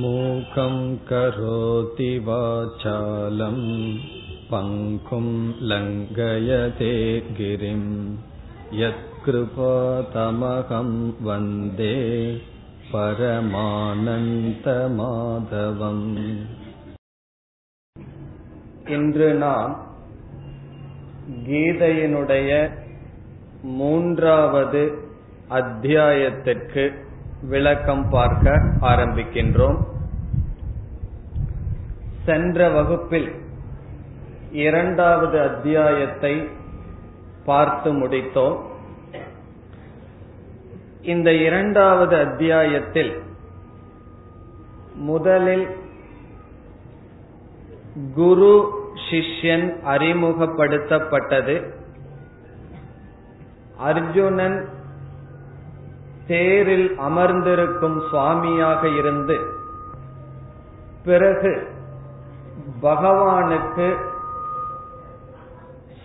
मूकं करोति वाचालं पङ्कुं लङ्घयते गिरिं यत्कृपातमहं वन्दे பரமானந்தமாதவம் இன்று நாம் கீதையினுடைய மூன்றாவது அத்தியாயத்திற்கு விளக்கம் பார்க்க ஆரம்பிக்கின்றோம். சென்ற வகுப்பில் இரண்டாவது அத்தியாயத்தை பார்த்து முடித்தோம். இந்த இரண்டாவது அத்தியாயத்தில் முதலில் குரு சிஷ்யன் அறிமுகப்படுத்தப்பட்டது. அர்ஜுனன் தேரில் அமர்ந்திருக்கும் சுவாமியாக இருந்து பிறகு பகவானுக்கு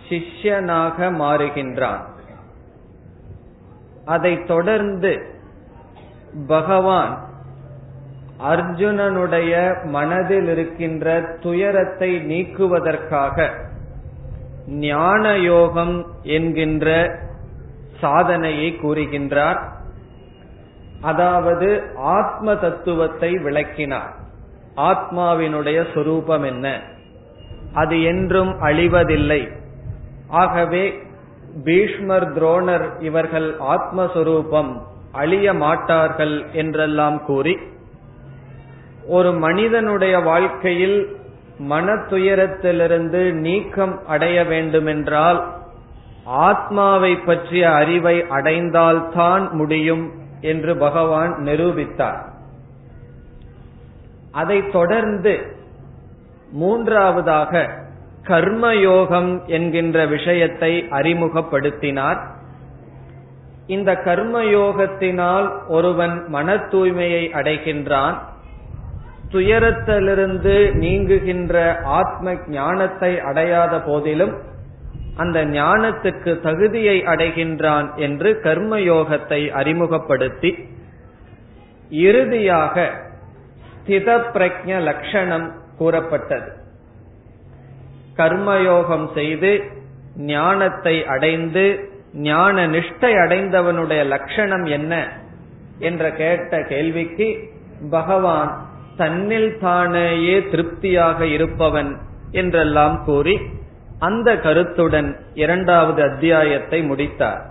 சிஷ்யனாக மாறுகின்றான். அதைத் தொடர்ந்து பகவான் அர்ஜுனனுடைய மனதில் இருக்கின்ற துயரத்தை நீக்குவதற்காக ஞான யோகம் என்கின்ற சாதனையை கூறுகின்றார். அதாவது ஆத்ம தத்துவத்தை விளக்கினார். ஆத்மாவினுடைய சொரூபம் என்ன? அது என்றும் அழிவதில்லை. ஆகவே பீஷ்மர் துரோணர் இவர்கள் ஆத்மஸ்வரூபம் அழிய மாட்டார்கள் என்றெல்லாம் கூறி ஒரு மனிதனுடைய வாழ்க்கையில் மன துயரத்திலிருந்து நீக்கம் அடைய வேண்டுமென்றால் ஆத்மாவை பற்றிய அறிவை அடைந்தால்தான் முடியும் என்று பகவான் நிரூபித்தார். அதை தொடர்ந்து மூன்றாவதாக கர்மயோகம் என்கின்ற விஷயத்தை அறிமுகப்படுத்தினார். இந்த கர்மயோகத்தினால் ஒருவன் மன தூய்மையை அடைகின்றான். துயரத்திலிருந்து நீங்குகின்ற ஆத்ம ஞானத்தை அடையாத போதிலும் அந்த ஞானத்துக்கு தகுதியை அடைகின்றான் என்று கர்மயோகத்தை அறிமுகப்படுத்தி இறுதியாக ஸ்தித பிரஜ லட்சணம் கூறப்பட்டது. கர்மயோகம் செய்து ஞானத்தை அடைந்து ஞான நிஷ்டை அடைந்தவனுடைய லட்சணம் என்ன என்ற கேட்ட கேள்விக்கு பகவான் தன்னில் தானேயே திருப்தியாக இருப்பவன் என்றெல்லாம் கூறி அந்த கருத்துடன் இரண்டாவது அத்தியாயத்தை முடித்தார்.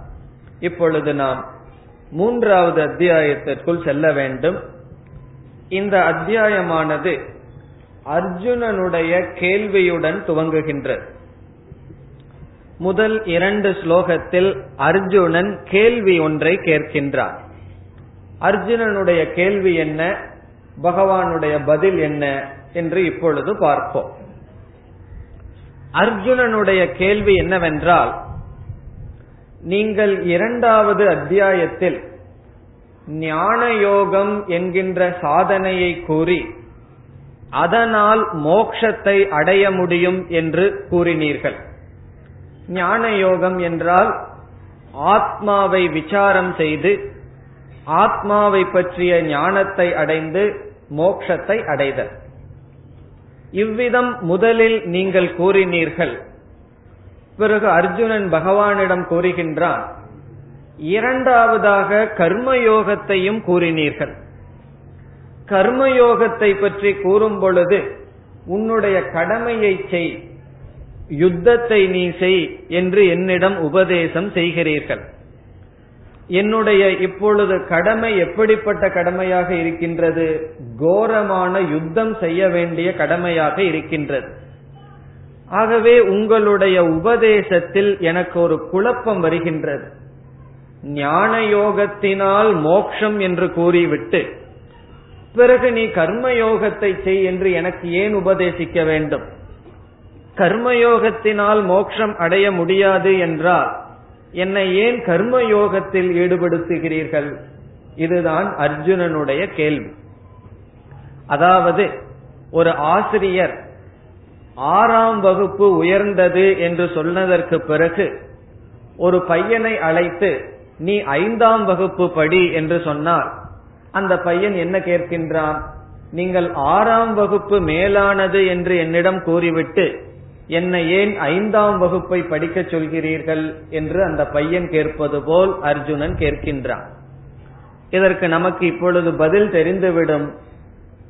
இப்பொழுது நாம் மூன்றாவது அத்தியாயத்திற்குள் செல்ல வேண்டும். இந்த அத்தியாயமானது அர்ஜுனனுடைய கேள்வியுடன் துவங்குகின்றது. முதல் இரண்டு ஸ்லோகத்தில் அர்ஜுனன் கேள்வி ஒன்றை கேட்கின்றான். அர்ஜுனனுடைய கேள்வி என்ன? பகவானுடைய பதில் என்ன? என்று இப்பொழுது பார்ப்போம். அர்ஜுனனுடைய கேள்வி என்னவென்றால் நீங்கள் இரண்டாவது அத்தியாயத்தில் ஞான யோகம் என்கின்ற சாதனையை கூறி அதனால் மோக்ஷத்தை அடைய முடியும் என்று கூறினீர்கள். ஞான யோகம் என்றால் ஆத்மாவை விசாரம் செய்து ஆத்மாவை பற்றிய ஞானத்தை அடைந்து மோக்ஷத்தை அடைதல். இவ்விதம் முதலில் நீங்கள் கூறினீர்கள். பிறகு அர்ஜுனன் பகவானிடம் கூறுகின்றான் இரண்டாவதாக கர்மயோகத்தையும் கூறினீர்கள். கர்மயோகத்தை பற்றி கூறும் பொழுது உன்னுடைய கடமையை செய் யுத்தத்தை நீ செய் என்று என்னிடம் உபதேசம் செய்கிறீர்கள். என்னுடைய இப்பொழுது கடமை எப்படிப்பட்ட கடமையாக இருக்கின்றது? கோரமான யுத்தம் செய்ய வேண்டிய கடமையாக இருக்கின்றது. ஆகவே உங்களுடைய உபதேசத்தில் எனக்கு ஒரு குழப்பம் வருகின்றது. ஞான யோகத்தினால் மோக்ஷம் என்று கூறிவிட்டு பிறகு நீ கர்மயோகத்தை செய் என்று எனக்கு ஏன் உபதேசிக்க வேண்டும்? கர்மயோகத்தினால் மோட்சம் அடைய முடியாது என்றால் என்னை ஏன் கர்மயோகத்தில் ஈடுபடுத்துகிறீர்கள்? இதுதான் அர்ஜுனனுடைய கேள்வி. அதாவது ஒரு ஆசிரியர் ஆறாம் வகுப்பு உயர்ந்தது என்று சொன்னதற்கு பிறகு ஒரு பையனை அழைத்து நீ ஐந்தாம் வகுப்பு படி என்று சொன்னால் அந்த பையன் என்ன கேட்கின்றான்? நீங்கள் ஆறாம் வகுப்பு மேலானது என்று என்னிடம் கூறிவிட்டு என்னை ஏன் ஐந்தாம் வகுப்பை படிக்கச் சொல்கிறீர்கள் என்று அந்த பையன் கேட்பது போல் அர்ஜுனன் கேட்கின்றான். இதற்கு நமக்கு இப்பொழுது பதில் தெரிந்துவிடும்.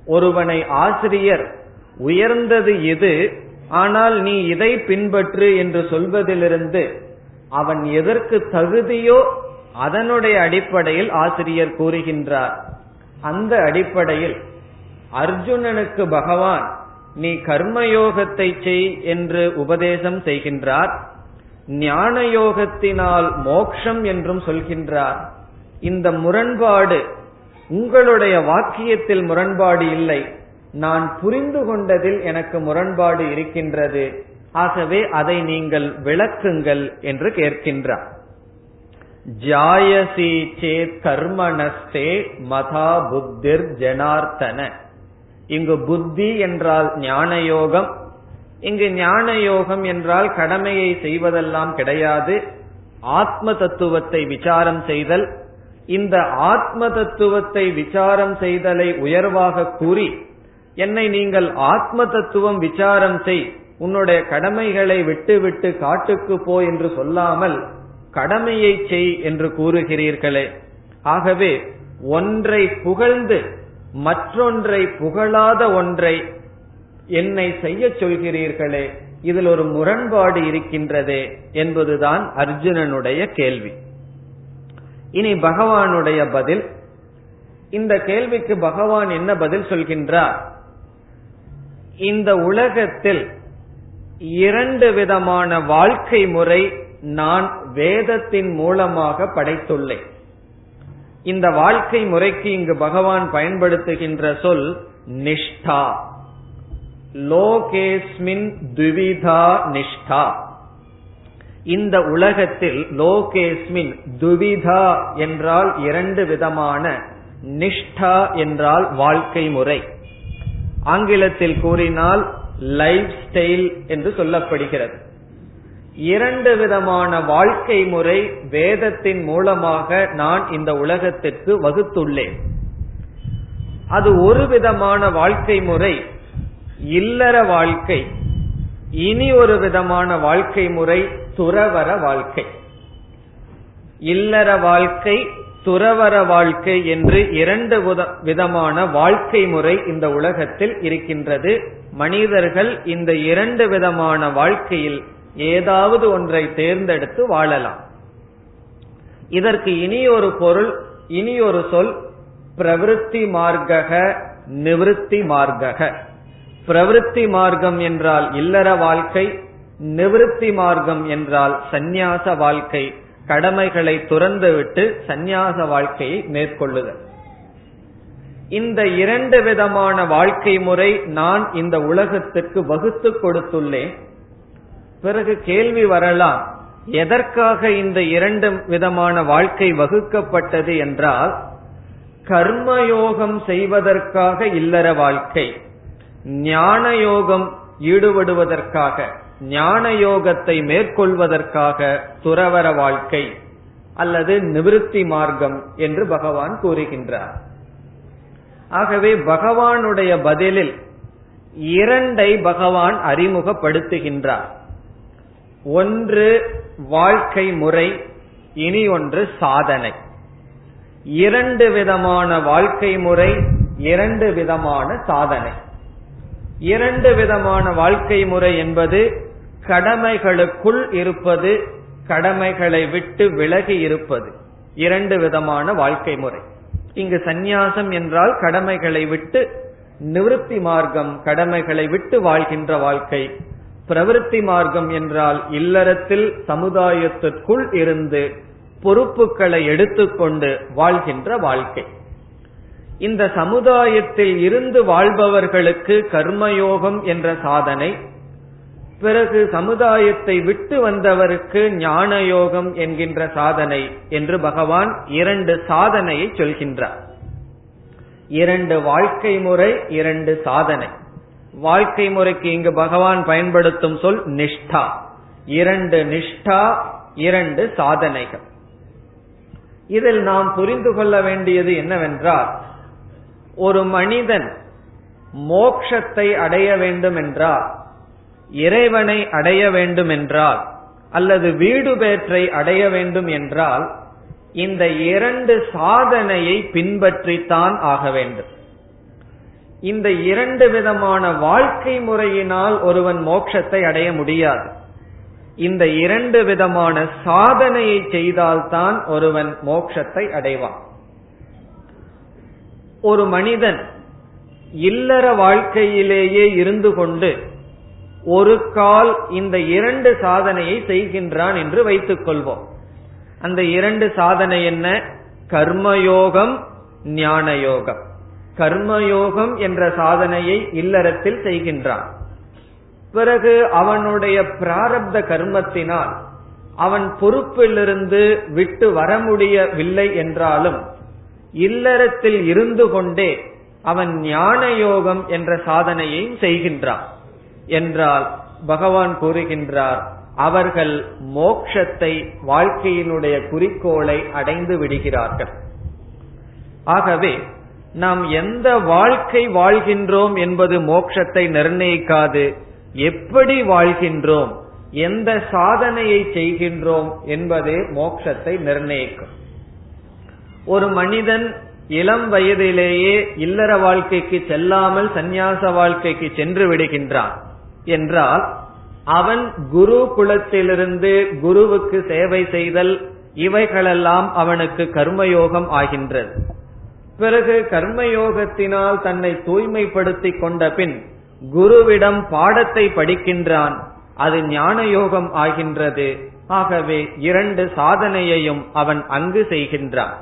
ஒருவனை ஆசிரியர் உயர்ந்தது எது? ஆனால் நீ இதை பின்பற்று என்று சொல்வதிலிருந்து அவன் எதற்கு தகுதியோ அதனுடைய அடிப்படையில் ஆசிரியர் கூறுகின்றார். அந்த அடிப்படையில் அர்ஜுனனுக்கு பகவான் நீ கர்மயோகத்தை செய் என்று உபதேசம் செய்கின்றார். ஞான யோகத்தினால் மோக்ஷம் என்றும் சொல்கின்றார். இந்த முரண்பாடு உங்களுடைய வாக்கியத்தில் முரண்பாடு இல்லை. நான் புரிந்து கொண்டதில் எனக்கு முரண்பாடு இருக்கின்றது. ஆகவே அதை நீங்கள் விளக்குங்கள் என்று கேட்கின்றார். ஜாயசி சேத் கர்மணஸ்தே மதா புத்திர் ஜனார்த்தன. இங்கு புத்தி என்றால் ஞான யோகம் இங்கு ஞான யோகம் என்றால் கடமையை செய்வதெல்லாம் கிடையாது. ஆத்ம தத்துவத்தை விசாரம் செய்தல். இந்த ஆத்ம தத்துவத்தை விசாரம் செய்தலை உயர்வாக கூறி என்னை நீங்கள் ஆத்ம தத்துவம் விசாரம் செய் உன்னுடைய கடமைகளை விட்டுவிட்டு காட்டுக்கு போ என்று சொல்லாமல் கடமையை செய் என்று கூறுகிறீர்களே. ஆகவே ஒன்றை புகழ்ந்து மற்றொன்றை புகழாத ஒன்றை என்னை செய்ய சொல்கிறீர்களே இதில் ஒரு முரண்பாடு இருக்கின்றதே என்பதுதான் அர்ஜுனனுடைய கேள்வி. இனி பகவானுடைய பதில். இந்த கேள்விக்கு பகவான் என்ன பதில் சொல்கின்றார்? இந்த உலகத்தில் இரண்டு விதமான வாழ்க்கை முறை நான் வேதத்தின் மூலமாக படைத்துள்ளேன். இந்த வாழ்க்கை முறைக்கு இங்கு பகவான் பயன்படுத்துகின்ற சொல் நிஷ்டா. லோகேஸ்மின் துவிதா நிஷ்டா. இந்த உலகத்தில் லோகேஸ்மின் துவிதா என்றால் இரண்டு விதமான நிஷ்டா என்றால் வாழ்க்கை முறை. ஆங்கிலத்தில் கூறினால் லைஃப் ஸ்டைல் என்று சொல்லப்படுகிறது. இரண்டு விதமான வாழ்க்கை முறை வேதத்தின் மூலமாக நான் இந்த உலகத்திற்கு வகுத்துள்ளேன். அது ஒரு விதமான வாழ்க்கை முறை இல்லற வாழ்க்கை. இனி ஒரு விதமான வாழ்க்கை முறை துறவர வாழ்க்கை. இல்லற வாழ்க்கை துறவர வாழ்க்கை என்று இரண்டு விதமான வாழ்க்கை முறை இந்த உலகத்தில் இருக்கின்றது. மனிதர்கள் இந்த இரண்டு விதமான வாழ்க்கையில் ஏதாவது ஒன்றை தேர்ந்தெடுத்து வாழலாம். இதற்கு இனி ஒரு பொருள் இனி ஒரு சொல் பிரவிற்த்தி மார்க்கக நிவிருத்தி மார்க்கக. பிரவிற்த்தி மார்க்கம் என்றால் இல்லற வாழ்க்கை நிவிருத்தி மார்க்கம் என்றால் சந்நியாச வாழ்க்கை கடமைகளை துறந்துவிட்டு சந்நியாச வாழ்க்கையை மேற்கொள்ளுதல். இந்த இரண்டு விதமான வாழ்க்கை முறை நான் இந்த உலகத்திற்கு வகுத்து கொடுத்துள்ளேன். பிறகு கேள்வி வரலாம் எதற்காக இந்த இரண்டு விதமான வாழ்க்கை வகுக்கப்பட்டது என்றால் கர்மயோகம் செய்வதற்காக இல்லற வாழ்க்கை ஞான யோகம் ஈடுபடுவதற்காக ஞான யோகத்தை மேற்கொள்வதற்காக துறவர வாழ்க்கை அல்லது நிவிருத்தி மார்க்கம் என்று பகவான் கூறுகின்றார். ஆகவே பகவானுடைய பதிலில் இரண்டை பகவான் அறிமுகப்படுத்துகின்றார். ஒன்று வாழ்க்கை முறை இனி ஒன்று சாதனை. இரண்டு விதமான வாழ்க்கை முறை இரண்டு விதமான சாதனை. இரண்டு விதமான வாழ்க்கை முறை என்பது கடமைகளுக்குள் இருப்பது கடமைகளை விட்டு விலகி இருப்பது. இரண்டு விதமான வாழ்க்கை முறை. இங்கு சந்நியாசம் என்றால் கடமைகளை விட்டு நிவிருத்தி மார்க்கம் கடமைகளை விட்டு வாழ்கின்ற வாழ்க்கை. பிரவிற்த்தி மார்க்கம் என்றால் இல்லறத்தில் சமுதாயத்திற்குள் இருந்து பொறுப்புகளை எடுத்துக்கொண்டு வாழ்கின்ற வாழ்க்கை. இந்த சமுதாயத்தில் இருந்து வாழ்பவர்களுக்கு கர்மயோகம் என்ற சாதனை பிறகு சமுதாயத்தை விட்டு வந்தவருக்கு ஞான யோகம் என்கின்ற சாதனை என்று பகவான் இரண்டு சாதனையை சொல்கின்றார். இரண்டு வாழ்க்கை முறை இரண்டு சாதனை. வாழ்க்கை முறைக்கு இங்கு பகவான் பயன்படுத்தும் சொல் நிஷ்டா. இரண்டு நிஷ்டா இரண்டு சாதனைகள். இதில் நாம் புரிந்து கொள்ள வேண்டியது என்னவென்றால் ஒரு மனிதன் மோக்ஷத்தை அடைய வேண்டும் என்றால் இறைவனை அடைய வேண்டும் என்றால் அல்லது வீடு பேற்றை அடைய வேண்டும் என்றால் இந்த இரண்டு சாதனையை பின்பற்றித்தான் ஆக வேண்டும். இந்த இரண்டு விதமான வாழ்க்கை முறையினால் ஒருவன் மோட்சத்தை அடைய முடியாது. இந்த இரண்டு விதமான சாதனையை செய்தால்தான் ஒருவன் மோட்சத்தை அடைவான். ஒரு மனிதன் இல்லற வாழ்க்கையிலேயே இருந்து கொண்டு ஒரு கால் இந்த இரண்டு சாதனையை செய்கின்றான் என்று வைத்துக் கொள்வோம் அந்த இரண்டு சாதனை என்ன? கர்மயோகம் ஞானயோகம். கர்மயோகம் என்ற சாதனையை இல்லறத்தில் செய்கின்றான். பிறகு அவனுடைய பிராரப்த கர்மத்தினால் அவன் பொறுப்பிலிருந்து விட்டு வர முடியவில்லை என்றாலும் இல்லறத்தில் இருந்து கொண்டே அவன் ஞான யோகம் என்ற சாதனையையும் செய்கின்றான். என்றால் பகவான் கூறுகின்றார் அவர்கள் மோக்ஷத்தை வாழ்க்கையினுடைய குறிக்கோளை அடைந்து விடுகிறார்கள். ஆகவே நாம் எந்த வாழ்க்கை வாழ்கின்றோம் என்பது மோட்சத்தை நிர்ணயிக்காது. எப்படி வாழ்கின்றோம்? எந்த சாதனையை செய்கின்றோம் என்பதே மோட்சத்தை நிர்ணயிக்கும். ஒரு மனிதன் இளம் வயதிலேயே இல்லற வாழ்க்கைக்கு செல்லாமல் சந்நியாச வாழ்க்கைக்கு சென்று விடுகின்றான் என்றால் அவன் குரு குலத்திலிருந்து குருவுக்கு சேவை செய்தல் இவைகளெல்லாம் அவனுக்கு கர்மயோகம் ஆகின்றது. பிறகு கர்மயோகத்தினால் தன்னை தூய்மைப்படுத்திக் கொண்ட பின் குருவிடம் பாடத்தை படிக்கின்றான். அது ஞான யோகம் ஆகின்றது. ஆகவே இரண்டு சாதனையையும் அவன் அங்கு செய்கின்றான்.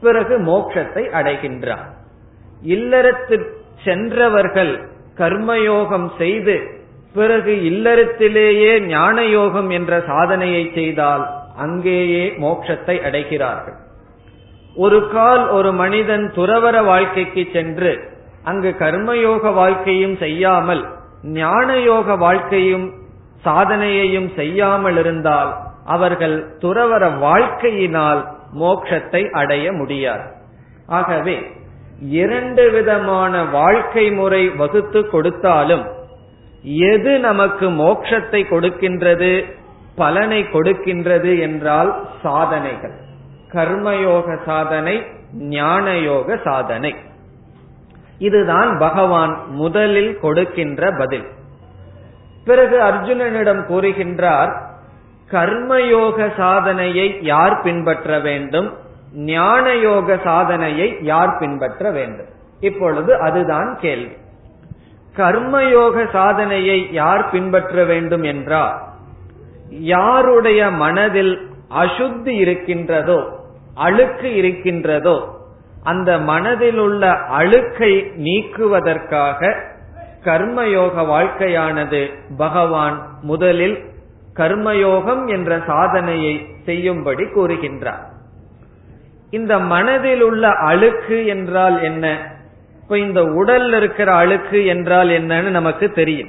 பிறகு மோட்சத்தை அடைகின்றான். இல்லறத்து சென்றவர்கள் கர்மயோகம் செய்து பிறகு இல்லறத்திலேயே ஞான யோகம் என்ற சாதனையை செய்தால் அங்கேயே மோட்சத்தை அடைகிறார்கள். ஒரு கால் ஒரு மனிதன் துறவர வாழ்க்கைக்கு சென்று அங்கு கர்மயோக வாழ்க்கையும் செய்யாமல் ஞான யோக வாழ்க்கையும் சாதனையையும் செய்யாமல் இருந்தால் அவர்கள் துறவர வாழ்க்கையினால் மோட்சத்தை அடைய முடியாது. ஆகவே இரண்டு விதமான வாழ்க்கை முறை வகுத்து கொடுத்தாலும் எது நமக்கு மோட்சத்தை கொடுக்கின்றது பலனை கொடுக்கின்றது என்றால் சாதனைகள். கர்மயோக சாதனை ஞான யோக சாதனை. இதுதான் பகவான் முதலில் கொடுக்கின்ற பதில். பிறகு அர்ஜுனனிடம் கூறுகின்றார் கர்மயோக சாதனையை யார் பின்பற்ற வேண்டும்? ஞான யோக சாதனையை யார் பின்பற்ற வேண்டும்? இப்பொழுது அதுதான் கேள்வி. கர்மயோக சாதனையை யார் பின்பற்ற வேண்டும் என்றால் யாருடைய மனதில் அசுத்தி இருக்கின்றதோ அழுக்கு இருக்கின்றதோ அந்த மனதில் உள்ள அழுக்கை நீக்குவதற்காக கர்மயோக வாழ்க்கையானது பகவான் முதலில் கர்மயோகம் என்ற சாதனையை செய்யும்படி கூறுகின்றார். இந்த மனதில் உள்ள அழுக்கு என்றால் என்ன? இப்ப இந்த உடல்ல இருக்கிற அழுக்கு என்றால் என்னன்னு நமக்கு தெரியும்.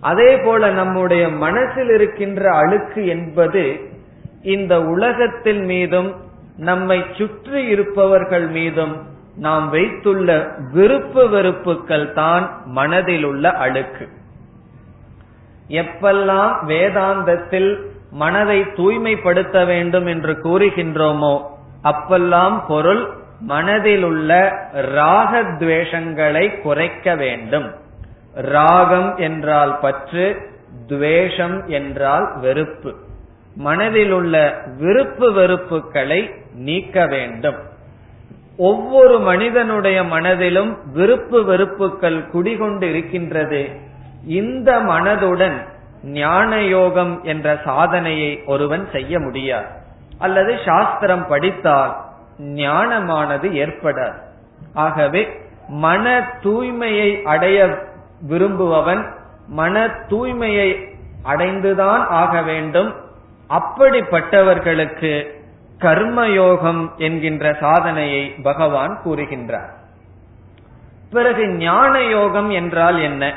அதே போல நம்முடைய மனசில் இருக்கின்ற அழுக்கு என்பது இந்த உலகத்தின் மீதும் நம்மை சுற்றி இருப்பவர்கள் மீதும் நாம் வைத்துள்ள விருப்பு வெறுப்புகள் தான் மனதில் உள்ள அழுக்கு. எப்பெல்லாம் வேதாந்தத்தில் மனதை தூய்மைப்படுத்த வேண்டும் என்று கூறுகின்றோமோ அப்பெல்லாம் பொருள் மனதில் உள்ள ராகத்வேஷங்களை குறைக்க வேண்டும். ராகம் என்றால் பற்று துவேஷம் என்றால் வெறுப்பு. மனதில் உள்ள விருப்பு வெறுப்புகளை நீக்க வேண்டும். ஒவ்வொரு மனிதனுடைய மனதிலும் விருப்பு வெறுப்புகள் குடிகொண்டு இருக்கின்றது. இந்த மனதுடன் ஞான யோகம் என்ற சாதனையை ஒருவன் செய்ய முடியாது. அல்லது சாஸ்திரம் படித்தால் ஞானமானது ஏற்படாது. ஆகவே மன தூய்மையை அடைய விரும்புபவன் மன தூய்மையை அடைந்துதான் ஆக வேண்டும். அப்படிப்பட்டவர்களுக்கு கர்மயோகம் என்கின்ற சாதனையை பகவான் கூறுகின்றார். பிறகு ஞான யோகம் என்றால் என்ன?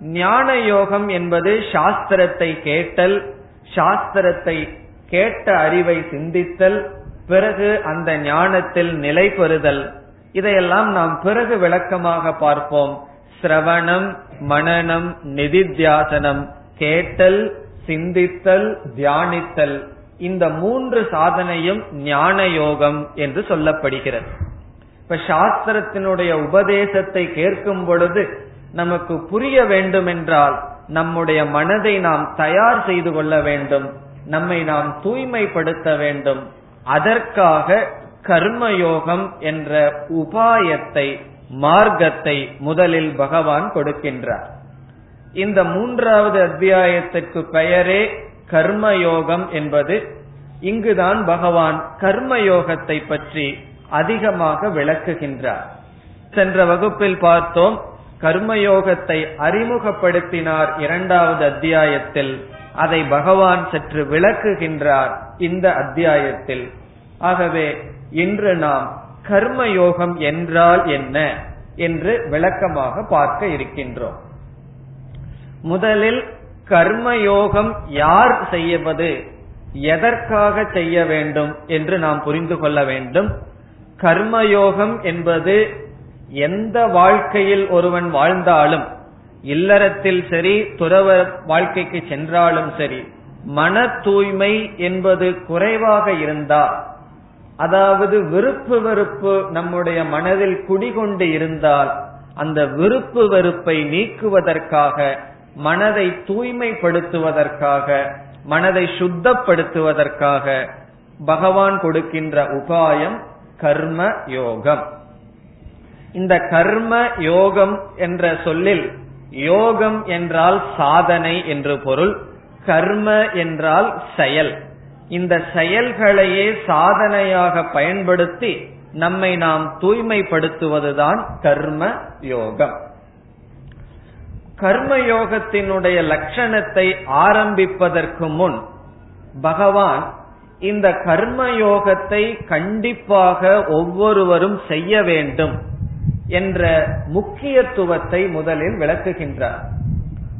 ஞான யோகம் என்பது சாஸ்திரத்தை கேட்டல் சாஸ்திரத்தை கேட்ட அறிவை சிந்தித்தல் பிறகு அந்த ஞானத்தில் நிலை பெறுதல். இதையெல்லாம் நாம் பிறகு விளக்கமாக பார்ப்போம். சிரவணம் மனனம் நிதித்தியாசனம் கேட்டல் சிந்தித்தல் தியானித்தல் இந்த மூன்று சாதனையும் ஞான யோகம் என்று சொல்லப்படுகிறது. இப்ப சாஸ்திரத்தினுடைய உபதேசத்தை கேட்கும் பொழுது நமக்கு புரிய வேண்டும் என்றால் நம்முடைய மனதை நாம் தயார் செய்து கொள்ள வேண்டும் நம்மை நாம் தூய்மைப்படுத்த வேண்டும். அதற்காக கர்மயோகம் என்ற உபாயத்தை மார்க்கத்தை முதலில் பகவான் கொடுக்கின்றார். இந்த மூன்றாவது அத்தியாயத்திற்கு பெயரே கர்மயோகம் என்பது. இங்குதான் பகவான் கர்மயோகத்தை பற்றி அதிகமாக விளக்குகின்றார். சென்ற வகுப்பில் பார்த்தோம் கர்மயோகத்தை அறிமுகப்படுத்தினார் இரண்டாவது அத்தியாயத்தில். அதை பகவான் சற்று விளக்குகின்றார் இந்த அத்தியாயத்தில். ஆகவே இன்று நாம் கர்மயோகம் என்றால் என்ன என்று விளக்கமாக பார்க்க இருக்கின்றோம். முதலில் கர்மயோகம் யார் செய்வது? எதற்காக செய்ய வேண்டும் என்று நாம் புரிந்து கொள்ள வேண்டும். கர்மயோகம் என்பது எந்த வாழ்க்கையில் ஒருவன் வாழ்ந்தாலும் இல்லறத்தில் சரி துறவ வாழ்க்கைக்கு சென்றாலும் சரி மன தூய்மை என்பது குறைவாக இருந்தால் அதாவது விருப்பு வெறுப்பு நம்முடைய மனதில் குடிகொண்டு இருந்தால் அந்த விருப்பு வெறுப்பை நீக்குவதற்காக மனதை தூய்மைப்படுத்துவதற்காக மனதை சுத்தப்படுத்துவதற்காக பகவான் கொடுக்கின்ற உபாயம் கர்ம யோகம். இந்த கர்ம யோகம் என்ற சொல்லில் யோகம் என்றால் சாதனை என்று பொருள் கர்ம என்றால் செயல். இந்த செயல்களையே சாதனையாக பயன்படுத்தி நம்மை நாம் தூய்மைப்படுத்துவதுதான் கர்ம யோகம். கர்ம யோகத்தினுடைய லட்சணத்தை ஆரம்பிப்பதற்கு முன் பகவான் இந்த கர்மயோகத்தை கண்டிப்பாக ஒவ்வொருவரும் செய்ய வேண்டும் என்ற முக்கியத்துவத்தை முதலில் விளக்குகின்றார்.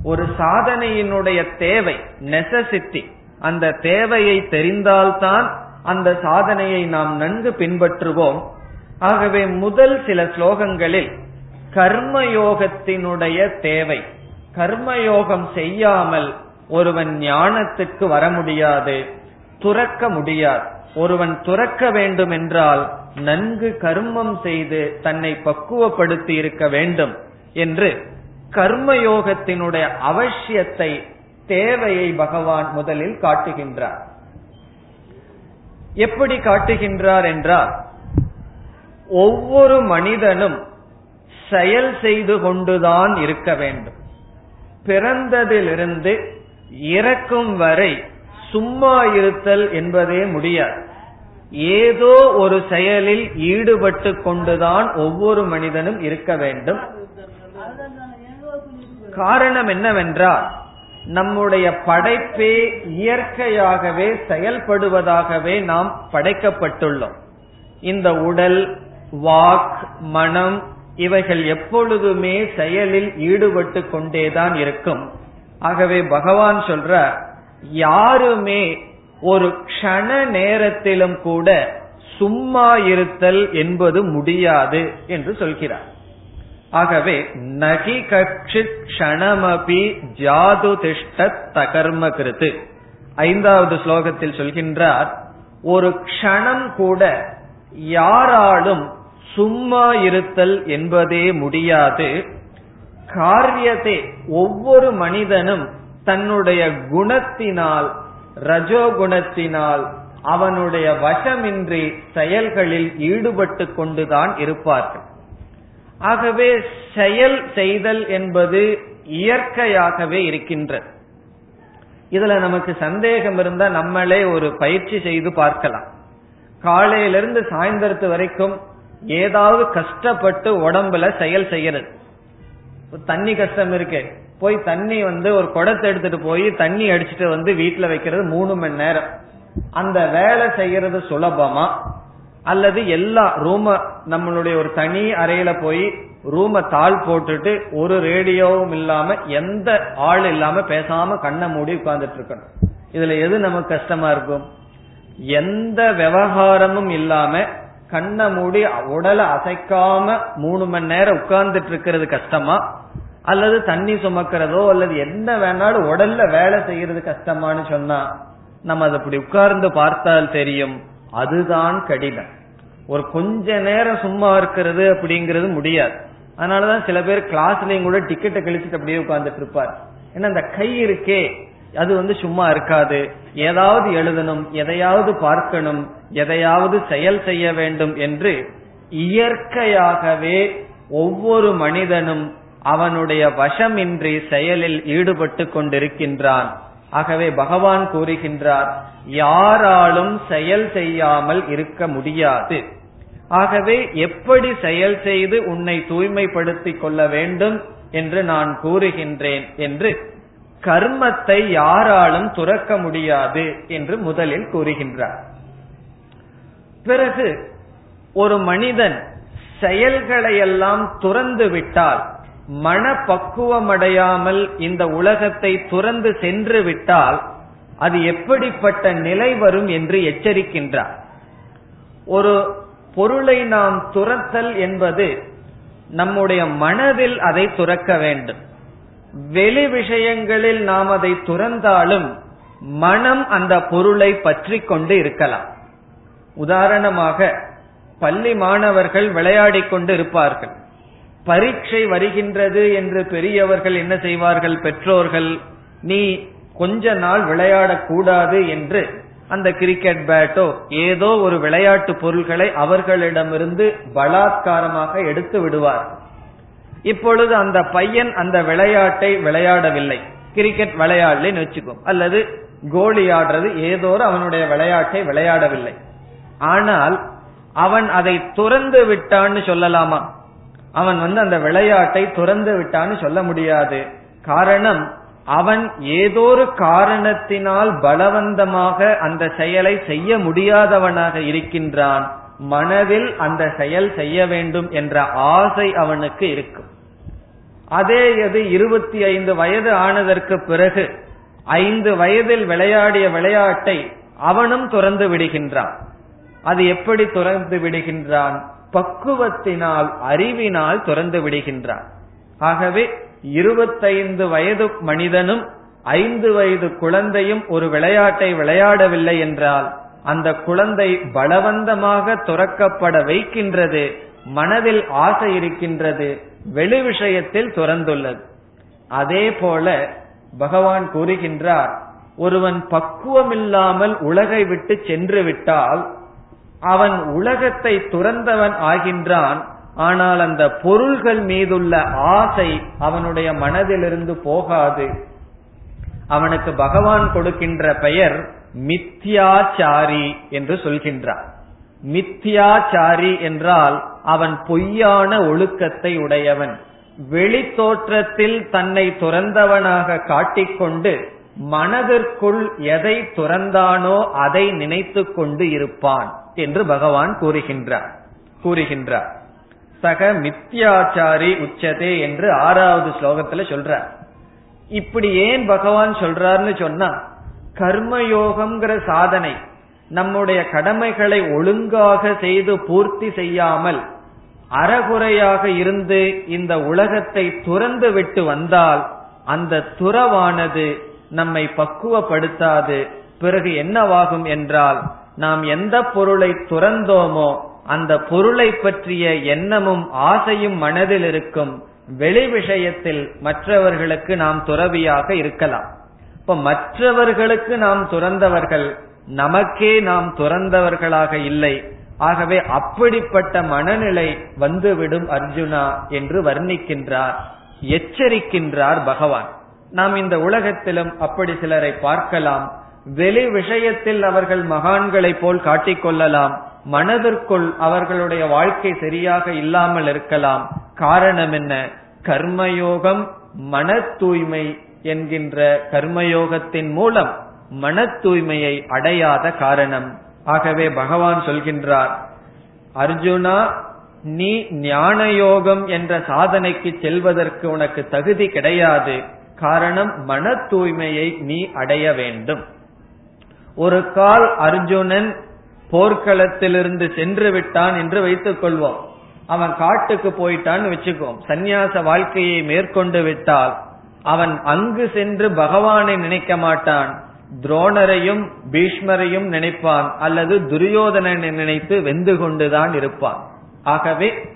ஒரு சாதனையினுடைய தேவை நெசசிட்டி அந்த தேவையை தெரிந்தால்தான் அந்த சாதனையை நாம் நன்கு பின்பற்றுவோம். ஆகவே முதல் சில ஸ்லோகங்களில் கர்மயோகத்தினுடைய தேவை. கர்மயோகம் செய்யாமல் ஒருவன் ஞானத்துக்கு வர முடியாது துறக்க முடியாது. ஒருவன் துறக்க வேண்டும் என்றால் நன்கு கர்மம் செய்து தன்னை பக்குவப்படுத்தி இருக்க வேண்டும் என்று கர்மயோகத்தினுடைய அவசியத்தை தேவையை பகவான் முதலில் காட்டுகின்றார். எப்படி காட்டுகின்றார் என்றால் ஒவ்வொரு மனிதனும் செயல் செய்து கொண்டுதான் இருக்க வேண்டும். பிறந்ததிலிருந்து இறக்கும் வரை சும்மா இருத்தல் என்பதே முடியாது. ஏதோ ஒரு செயலில் ஈடுபட்டு கொண்டுதான் ஒவ்வொரு மனிதனும் இருக்க வேண்டும். காரணம் என்னவென்றால் நம்முடைய படைப்பே இயற்கையாகவே செயல்படுவதாகவே நாம் படைக்கப்பட்டுள்ளோம். இந்த உடல் வாக் மனம் இவைகள் எப்பொழுதுமே செயலில் ஈடுபட்டு கொண்டேதான் இருக்கும். ஆகவே பகவான் சொல்ற யாருமே ஒரு க்ஷண நேரத்திலும் கூட சும்மா இருத்தல் என்பது முடியாது என்று சொல்கிறார். ஆகவே நகி கட்சி க்ஷணமபி ஜாது திஷ்ட தகர்ம கிருத்து ஐந்தாவது ஸ்லோகத்தில் சொல்கின்றார் ஒரு க்ஷணம் கூட யாராலும் சும்மா இருத்தல் என்பதே முடியாது. காரியத்தை ஒவ்வொரு மனிதனும் தன்னுடைய குணத்தினால் ரஜோகுணத்தினால் அவனுடைய வசமின்றி செயல்களில் ஈடுபட்டு கொண்டுதான் இருப்பார்கள். ஆகவே செயல் செய்தல் என்பது இயற்கையாகவே இருக்கின்றது. இதுல நமக்கு சந்தேகம் இருந்தா நம்மளே ஒரு பயிற்சி செய்து பார்க்கலாம். காலையிலிருந்து சாயந்தரத்து வரைக்கும் ஏதாவது கஷ்டப்பட்டு உடம்புல செயல் செய்யறது. தண்ணி கஷ்டம் இருக்கு. போய் தண்ணி வந்து ஒரு குடத்தை எடுத்துட்டு போய் தண்ணி அடிச்சுட்டு வந்து வீட்டுல வைக்கிறது மூணு மணி நேரம். அந்த வேலை செய்யறது சுலபமா? அல்லது எல்லா ரூம நம்மளுடைய ஒரு தனி அறையில போய் ரூம தாள் போட்டுட்டு ஒரு ரேடியோவும் இல்லாம எந்த ஆள் இல்லாம பேசாம கண்ணை மூடி உட்கார்ந்துட்டு இருக்கணும். இதுல எது நமக்கு கஷ்டமா இருக்கும்? எந்த விவகாரமும் இல்லாம கண்ணை மூடி உடலை அசைக்காம மூணு மணி நேரம் உட்கார்ந்துட்டு இருக்கிறது கஷ்டமா? அல்லது தண்ணி சுமக்கிறதோ அல்லது என்ன வேணாலும் உடல்ல வேலை செய்யறது கஷ்டமான்னு சொன்னா நம்ம அதை அப்படி உட்கார்ந்து பார்த்தால் தெரியும். அதுதான் கடினம். ஒரு கொஞ்ச நேரம் சும்மா இருக்கிறது அப்படிங்கிறது முடியாது. அதனாலதான் சில பேர் கிளாஸ்லயும் கூட டிக்கெட்டை கழிச்சுட்டு அப்படியே உட்கார்ந்துட்டு இருப்பார். ஏன்னா அந்த கை இருக்கே. அது வந்து சும்மா இருக்காது. ஏதாவது எழுதணும் எதையாவது பார்க்கணும் எதையாவது செயல் செய்ய வேண்டும் என்று இயற்கையாகவே ஒவ்வொரு மனிதனும் அவனுடைய வசமின்றி செயலில் ஈடுபட்டு கொண்டிருக்கின்றான். ஆகவே பகவான் கூறுகின்றார் யாராலும் செயல் செய்யாமல் இருக்க முடியாது. ஆகவே எப்படி செயல் செய்து உன்னை தூய்மைப்படுத்திக் கொள்ள வேண்டும் என்று நான் கூறுகின்றேன் என்று கர்மத்தை யாராலும் துறக்க முடியாது என்று முதலில் கூறுகின்றார். பிறகு ஒரு மனிதன் செயல்களை எல்லாம் துறந்து விட்டால் மனப்பக்குவமடையாமல் இந்த உலகத்தை துறந்து சென்று விட்டால் அது எப்படிப்பட்ட நிலை வரும் என்று எச்சரிக்கின்றார். ஒரு பொருளை நாம் துரத்தல் என்பது நம்முடைய மனதில் அதை துறக்க வேண்டும். வெளி விஷயங்களில் நாம் அதை துறந்தாலும் மனம் அந்த பொருளை பற்றி கொண்டு இருக்கலாம். உதாரணமாக பள்ளி மாணவர்கள் விளையாடி கொண்டு இருப்பார்கள். பரீட்சை வருகின்றது என்று பெரியவர்கள் என்ன செய்வார்கள்? பெற்றோர்கள் நீ கொஞ்ச நாள் விளையாடக்கூடாது என்று அந்த கிரிக்கெட் பேட்டோ ஏதோ ஒரு விளையாட்டு பொருள்களை அவர்களிடமிருந்து பலாத்காரமாக எடுத்து விடுவார் இப்பொழுது அந்த பையன் அந்த விளையாட்டை விளையாடவில்லை. கிரிக்கெட் விளையாடலன்னு வச்சுக்கோ. அல்லது கோலி ஆடுறது ஏதோ அவனுடைய விளையாட்டை விளையாடவில்லை. ஆனால் அவன் அதை துறந்து விட்டான்னு சொல்லலாமா? அவன் வந்து அந்த விளையாட்டை துறந்து விட்டான்னு சொல்ல முடியாது. காரணம் அவன் ஏதோ ஒரு காரணத்தினால் பலவந்தமாக அந்த செயலை செய்ய முடியாதவனாக இருக்கின்றான். மனதில் அந்த செயல் செய்ய வேண்டும் என்ற ஆசை அவனுக்கு இருக்கும். அதே எது இருபத்தி ஐந்து வயது ஆனதற்கு பிறகு ஐந்து வயதில் விளையாடிய விளையாட்டை அவனும் துறந்து விடுகின்றான். அது எப்படி துறந்து விடுகின்றான்? பக்குவத்தினால் அறிவினால் துறந்து விடுகின்றான். ஆகவே இருபத்தைந்து வயது மனிதனும் ஐந்து வயது குழந்தையும் ஒரு விளையாட்டை விளையாடவில்லை என்றால் அந்த குழந்தை பலவந்தமாக துறக்கப்பட வைக்கின்றது மனதில் ஆசை இருக்கின்றது வெளி விஷயத்தில் துறந்துள்ளது. அதே போல பகவான் கூறுகின்றார் ஒருவன் பக்குவமில்லாமல் உலகை விட்டு சென்று விட்டால் அவன் உலகத்தை துறந்தவன் ஆகின்றான் ஆனால் அந்த பொருள்கள் மீதுள்ள ஆசை அவனுடைய மனதிலிருந்து போகாது. அவனுக்கு பகவான் கொடுக்கின்ற பெயர் மித்யாச்சாரி என்று சொல்கின்றார். மித்தியாச்சாரி என்றால் அவன் பொய்யான ஒழுக்கத்தை உடையவன். வெளி தோற்றத்தில் தன்னை துறந்தவனாக காட்டிக்கொண்டு மனதிற்குள் எதை துறந்தானோ அதை நினைத்து கொண்டு இருப்பான் என்று பகவான் கூறுகின்றார் கூறுகின்றார். சக மித்யாச்சாரி உச்சதே என்று ஆறாவது ஸ்லோகத்துல சொல்றார். இப்படி ஏன் பகவான் சொல்றாருன்னு சொன்னா கர்மயோகம்ங்கிற சாதனை நம்முடைய கடமைகளை ஒழுங்காக செய்து பூர்த்தி செய்யாமல் அறகுறையாக இருந்து இந்த உலகத்தை துறந்து விட்டு வந்தால் அந்த துறவானது நம்மை பக்குவப்படுத்தாது. பிறகு என்னவாகும் என்றால் நாம் எந்த பொருளை துறந்தோமோ அந்த பொருளை பற்றிய எண்ணமும் ஆசையும் மனதில் இருக்கும் வெளி விஷயத்தில் மற்றவர்களுக்கு நாம் துறவியாக இருக்கலாம். இப்ப மற்றவர்களுக்கு நாம் துறந்தவர்கள் நமக்கே நாம் துறந்தவர்களாக இல்லை. ஆகவே அப்படிப்பட்ட மனநிலை வந்துவிடும் அர்ஜுனா என்று வர்ணிக்கின்றார் எச்சரிக்கின்றார் பகவான். நாம் இந்த உலகத்திலும் அப்படி சிலரை பார்க்கலாம். வெளி விஷயத்தில் அவர்கள் மகான்களை போல் காட்டிக்கொள்ளலாம். மனதிற்குள் அவர்களுடைய வாழ்க்கை சரியாக இல்லாமல் இருக்கலாம். காரணம் என்ன? கர்மயோகம் மன தூய்மை என்கின்ற கர்மயோகத்தின் மூலம் மன தூய்மையை அடையாத காரணம். ஆகவே பகவான் சொல்கின்றார் அர்ஜுனா நீ ஞான யோகம் என்ற சாதனைக்கு செல்வதற்கு உனக்கு தகுதி கிடையாது. காரணம் மன தூய்மையை நீ அடைய வேண்டும். ஒரு கால் அர்ஜுனன் போர்க்களத்திலிருந்து சென்று விட்டான் என்று வைத்துக் கொள்வோம். அவன் காட்டுக்கு போயிட்டான்னு வச்சுக்கோம். சந்நியாச வாழ்க்கையை மேற்கொண்டு விட்டால் அவன் அங்கு சென்று பகவானை நினைக்க மாட்டான். துரோணரையும் பீஷ்மரையும் நினைப்பான் அல்லது துரியோதனனை நினைத்து வெந்து கொண்டுதான் இருப்பான். ஆகவே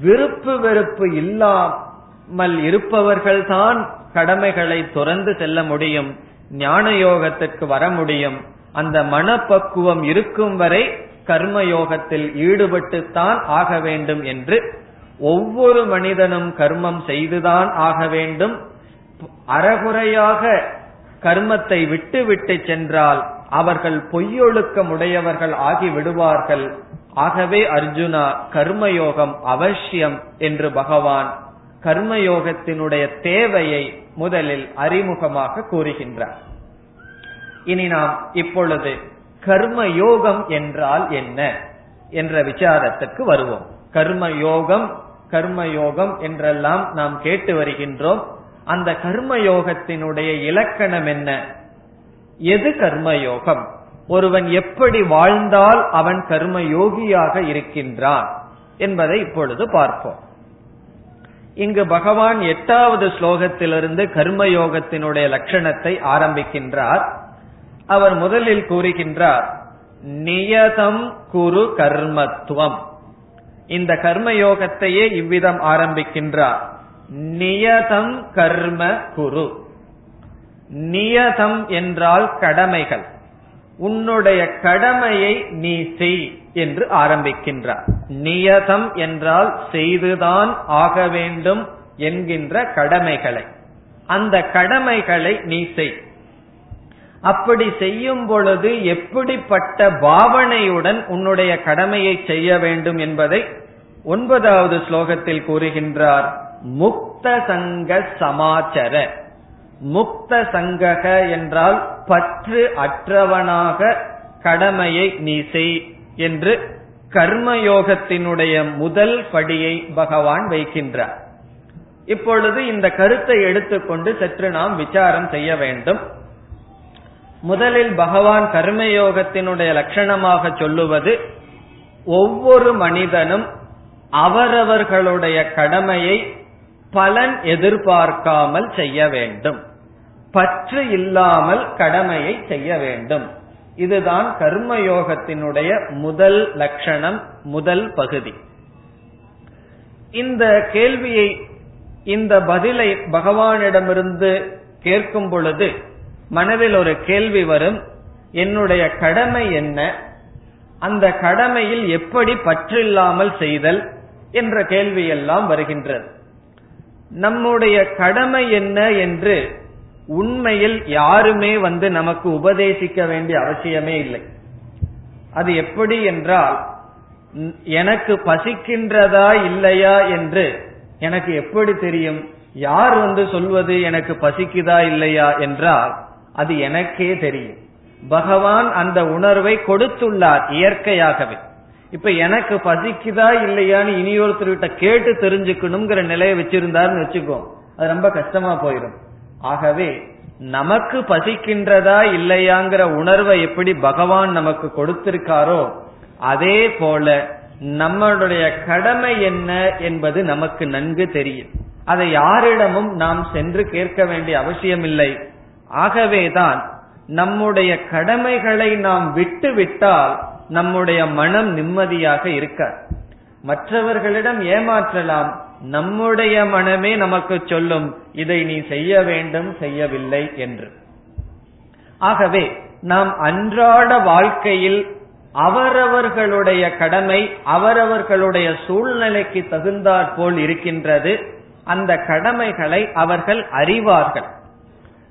விருப்பு வெறுப்பு இல்லாமல் இருப்பவர்கள்தான் கடமைகளை துறந்து செல்ல முடியும் ஞான யோகத்திற்கு வர முடியும். அந்த மனப்பக்குவம் இருக்கும் வரை கர்ம யோகத்தில் ஈடுபட்டுத்தான் ஆக வேண்டும் என்று ஒவ்வொரு மனிதனும் கர்மம் செய்துதான் ஆக வேண்டும். அறகுறையாக கர்மத்தை விட்டு விட்டு சென்றால் அவர்கள் பொய்யொழுக்கம் உடையவர்கள் ஆகி விடுவார்கள் ஆகவே அர்ஜுனா கர்மயோகம் அவசியம் என்று பகவான் கர்மயோகத்தினுடைய தேவையை முதலில் அறிமுகமாக கூறுகின்றார். இனி நாம் இப்பொழுது கர்ம யோகம் என்றால் என்ன என்ற விசாரத்துக்கு வருவோம். கர்ம யோகம் கர்ம யோகம் என்றெல்லாம் நாம் கேட்டு வருகின்றோம். அந்த கர்ம யோகத்தினுடைய இலக்கணம் என்ன? எது கர்ம யோகம் ஒருவன் எப்படி வாழ்ந்தால் அவன் கர்ம யோகியாக இருக்கின்றான் என்பதை இப்பொழுது பார்ப்போம். இங்கு பகவான் எட்டாவது ஸ்லோகத்திலிருந்து கர்ம யோகத்தினுடைய லட்சணத்தை ஆரம்பிக்கின்றார். அவர் முதலில் கூறுகின்றார் நியதம் குரு கர்மத்துவம். இந்த கர்ம யோகத்தையே இவ்விதம் ஆரம்பிக்கின்றார். நியதம் கர்ம குரு. நியதம் என்றால் கடமைகள். உன்னுடைய கடமையை நீ செய் என்று ஆரம்பிக்கின்றார். நியதம் என்றால் செய்துதான் ஆக வேண்டும் என்கின்ற கடமைகளை. அந்த கடமைகளை நீ செய். அப்படி செய்யும் பொழுது எப்படிப்பட்ட பாவனையுடன் உன்னுடைய கடமையை செய்ய வேண்டும் என்பதை ஒன்பதாவது ஸ்லோகத்தில் கூறுகின்றார். முக்த சங்க சமாச்சர. முக்த சங்கக என்றால் பற்று அற்றவனாக கடமையை நீ செய் என்று கர்மயோகத்தினுடைய முதல் படியை பகவான் வைக்கின்றார். இப்பொழுது இந்த கருத்தை எடுத்துக்கொண்டு சற்று நாம் விசாரம் செய்ய வேண்டும். முதலில் பகவான் கர்மயோகத்தினுடைய லட்சணமாக சொல்லுவது ஒவ்வொரு மனிதனும் அவரவர்களுடைய கடமையை பலன் எதிர்பார்க்காமல் செய்ய வேண்டும். பற்று இல்லாமல் கடமையை செய்ய வேண்டும். இதுதான் கர்மயோகத்தினுடைய முதல் லட்சணம் முதல் பகுதி. இந்த கேள்வியை இந்த பதிலை பகவானிடமிருந்து கேட்கும் பொழுது மனதில் ஒரு கேள்வி வரும். என்னுடைய கடமை என்ன? அந்த கடமையில் எப்படி பற்றில்லாமல் செய்தல்? என்ற கேள்வியெல்லாம் வருகின்றது. நம்முடைய கடமை என்ன என்று உண்மையில் யாருமே வந்து நமக்கு உபதேசிக்க வேண்டிய அவசியமே இல்லை. அது எப்படி என்றால் எனக்கு பசிக்கின்றதா இல்லையா என்று எனக்கு எப்படி தெரியும்? யார் வந்து சொல்வது எனக்கு பசிக்குதா இல்லையா என்றால் அது எனக்கே தெரியும். பகவான் அந்த உணர்வை கொடுத்துள்ளார் இயற்கையாகவே. இப்ப எனக்கு பசிக்குதா இல்லையான்னு இனியொருத்தர்கிட்ட கேட்டு தெரிஞ்சுக்கணுங்கிற நிலையை வச்சிருந்தாருன்னு வச்சுக்கோ. அது ரொம்ப கஷ்டமா போயிடும் ஆகவே நமக்கு பசிக்கின்றதா இல்லையாங்கிற உணர்வை எப்படி பகவான் நமக்கு கொடுத்திருக்காரோ அதே போல நம்மளுடைய கடமை என்ன என்பது நமக்கு நன்கு தெரியும். அதை யாரிடமும் நாம் சென்று கேட்க வேண்டிய அவசியமில்லை. ஆகவேதான் நம்முடைய கடமைகளை நாம் விட்டு விட்டால் நம்முடைய மனம் நிம்மதியாக இருக்க. மற்றவர்களிடம் ஏமாற்றலாம். நம்முடைய மனமே நமக்கு சொல்லும் இதை நீ செய்ய வேண்டும் செய்யவில்லை என்று. ஆகவே நாம் அன்றாட வாழ்க்கையில் அவரவர்களுடைய கடமை அவரவர்களுடைய சூழ்நிலைக்கு தகுந்தாற் போல் இருக்கின்றது. அந்த கடமைகளை அவர்கள் அறிவார்கள்.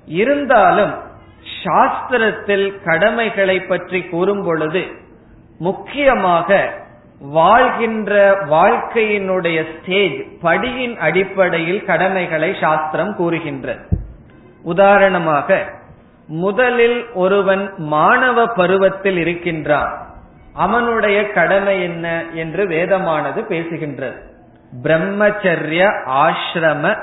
இருந்தாலும் சாஸ்திரத்தில் கடமைகளை பற்றி கூறும் பொழுது முக்கியமாக வாழ்கின்ற வாழ்க்கையினுடைய ஸ்டேஜ் படியின் அடிப்படையில் கடமைகளை சாஸ்திரம் கூறுகின்றது. உதாரணமாக முதலில் ஒருவன் மாணவ பருவத்தில் இருக்கின்றான். அவனுடைய கடமை என்ன என்று வேதமானது பேசுகின்றது. பிரம்மச்சரிய ஆசிரம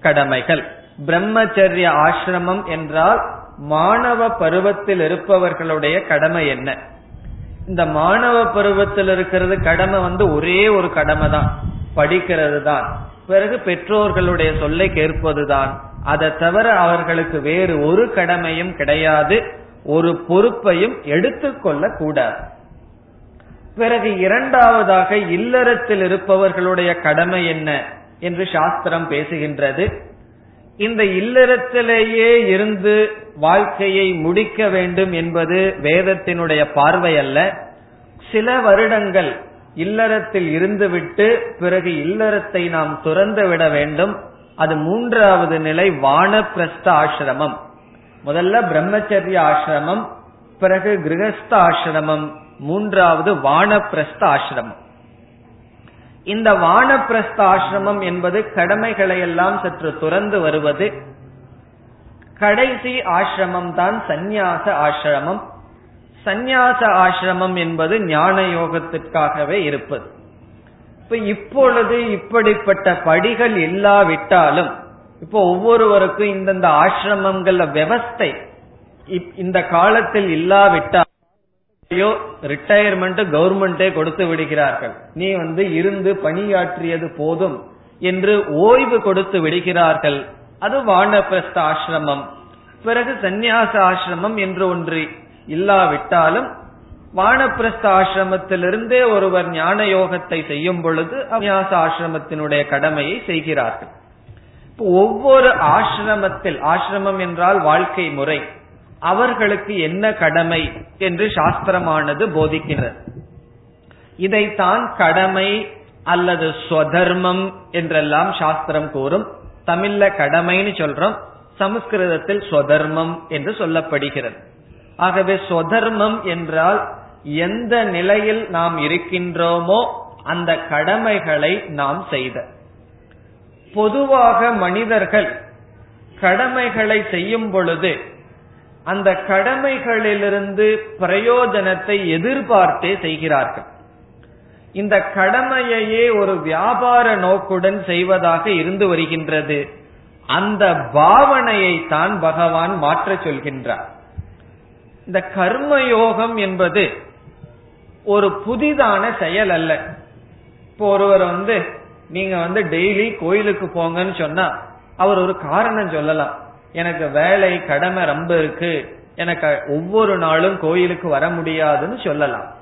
கடமைகள். பிரம்மச்சரிய ஆசிரமம் என்றால் மாணவ பருவத்தில் இருப்பவர்களுடைய கடமை என்ன? இந்த மாணவ பருவத்தில் இருக்கிறது கடமை வந்து ஒரே ஒரு கடமை தான் படிக்கிறது தான் பிறகு பெற்றோர்களுடைய சொல்லை கேட்பதுதான். அதை தவிர அவர்களுக்கு வேறு ஒரு கடமையும் கிடையாது. ஒரு பொறுப்பையும் எடுத்துக்கொள்ள கூடாது பிறகு இரண்டாவதாக இல்லறத்தில் இருப்பவர்களுடைய கடமை என்ன என்று சாஸ்திரம் பேசுகின்றது. இந்த இல்லறத்திலேயே இருந்து வாழ்க்கையை முடிக்க வேண்டும் என்பது வேதத்தினுடைய பார்வை அல்ல சில வருடங்கள் இல்லறத்தில் இருந்துவிட்டு பிறகு இல்லறத்தை நாம் துறந்து விட வேண்டும். அது மூன்றாவது நிலை வானப்பிரஸ்த ஆசிரமம். முதல்ல பிரம்மச்சரிய ஆசிரமம் பிறகு கிரகஸ்த ஆசிரமம் மூன்றாவது வானப்பிரஸ்த ஆசிரமம். இந்த வானப்பிரஸ்த ஆசிரமம் என்பது கடமைகளை எல்லாம் சற்று துறந்து வருவது. கடைசி ஆசிரமம் தான் சந்நியாச ஆசிரமம். சந்நியாச ஆசிரமம் என்பது ஞான யோகத்திற்காகவே இருப்பது. இப்ப இப்பொழுது இப்படிப்பட்ட படிகள் இல்லாவிட்டாலும் இப்போ ஒவ்வொருவருக்கும் இந்தந்த ஆசிரமங்கள்ல விவஸ்தை இந்த காலத்தில் இல்லாவிட்டால் ரிட்டையர்மெண்ட் கவர்மெண்டே கொடுத்து விடுகிறார்கள். நீ வந்து இருந்து பணியாற்றியது போதும் என்று ஓய்வு கொடுத்து விடுகிறார்கள். அது வானப்பிரஸ்த ஆசிரமம். பிறகு சந்நியாச ஆசிரமம் என்று ஒன்று இல்லாவிட்டாலும் வானப்பிரஸ்த ஆசிரமத்திலிருந்தே ஒருவர் ஞான யோகத்தை செய்யும் பொழுது அந்நியாச ஆசிரமத்தினுடைய கடமையை செய்கிறார்கள். ஒவ்வொரு ஆசிரமத்தில் ஆசிரமம் என்றால் வாழ்க்கை முறை. அவர்களுக்கு என்ன கடமை என்று சாஸ்திரமானது போதிக்கிறது இதைத்தான் கடமை அல்லது ஸ்வதர்மம் என்றெல்லாம் சாஸ்திரம் கூறும். தமிழ்ல கடமைன்னு சொல்றோம். சமஸ்கிருதத்தில் ஸ்வதர்மம் என்று சொல்லப்படுகிறது. ஆகவே ஸ்வதர்மம் என்றால் எந்த நிலையில் நாம் இருக்கின்றோமோ அந்த கடமைகளை நாம் செய்த. பொதுவாக மனிதர்கள் கடமைகளை செய்யும் பொழுது அந்த கடமைகளிலிருந்து பிரயோஜனத்தை எதிர்பார்த்தே செய்கிறார்கள். இந்த கடமையையே ஒரு வியாபார நோக்குடன் செய்வதாக இருந்து வருகின்றது. அந்த பாவனையை தான் பகவான் மாற்ற சொல்கின்றார். இந்த கர்மயோகம் என்பது ஒரு புதிதான செயல் அல்ல. இப்போ ஒருவர் வந்து நீங்க வந்து டெய்லி கோயிலுக்கு போங்கன்னு சொன்னா அவர் ஒரு காரணம் சொல்லலாம். எனக்கு வேலை கடமை ரொம்ப இருக்கு. எனக்கு ஒவ்வொரு நாளும் கோயிலுக்கு வர முடியாதுன்னு சொல்லலாம்.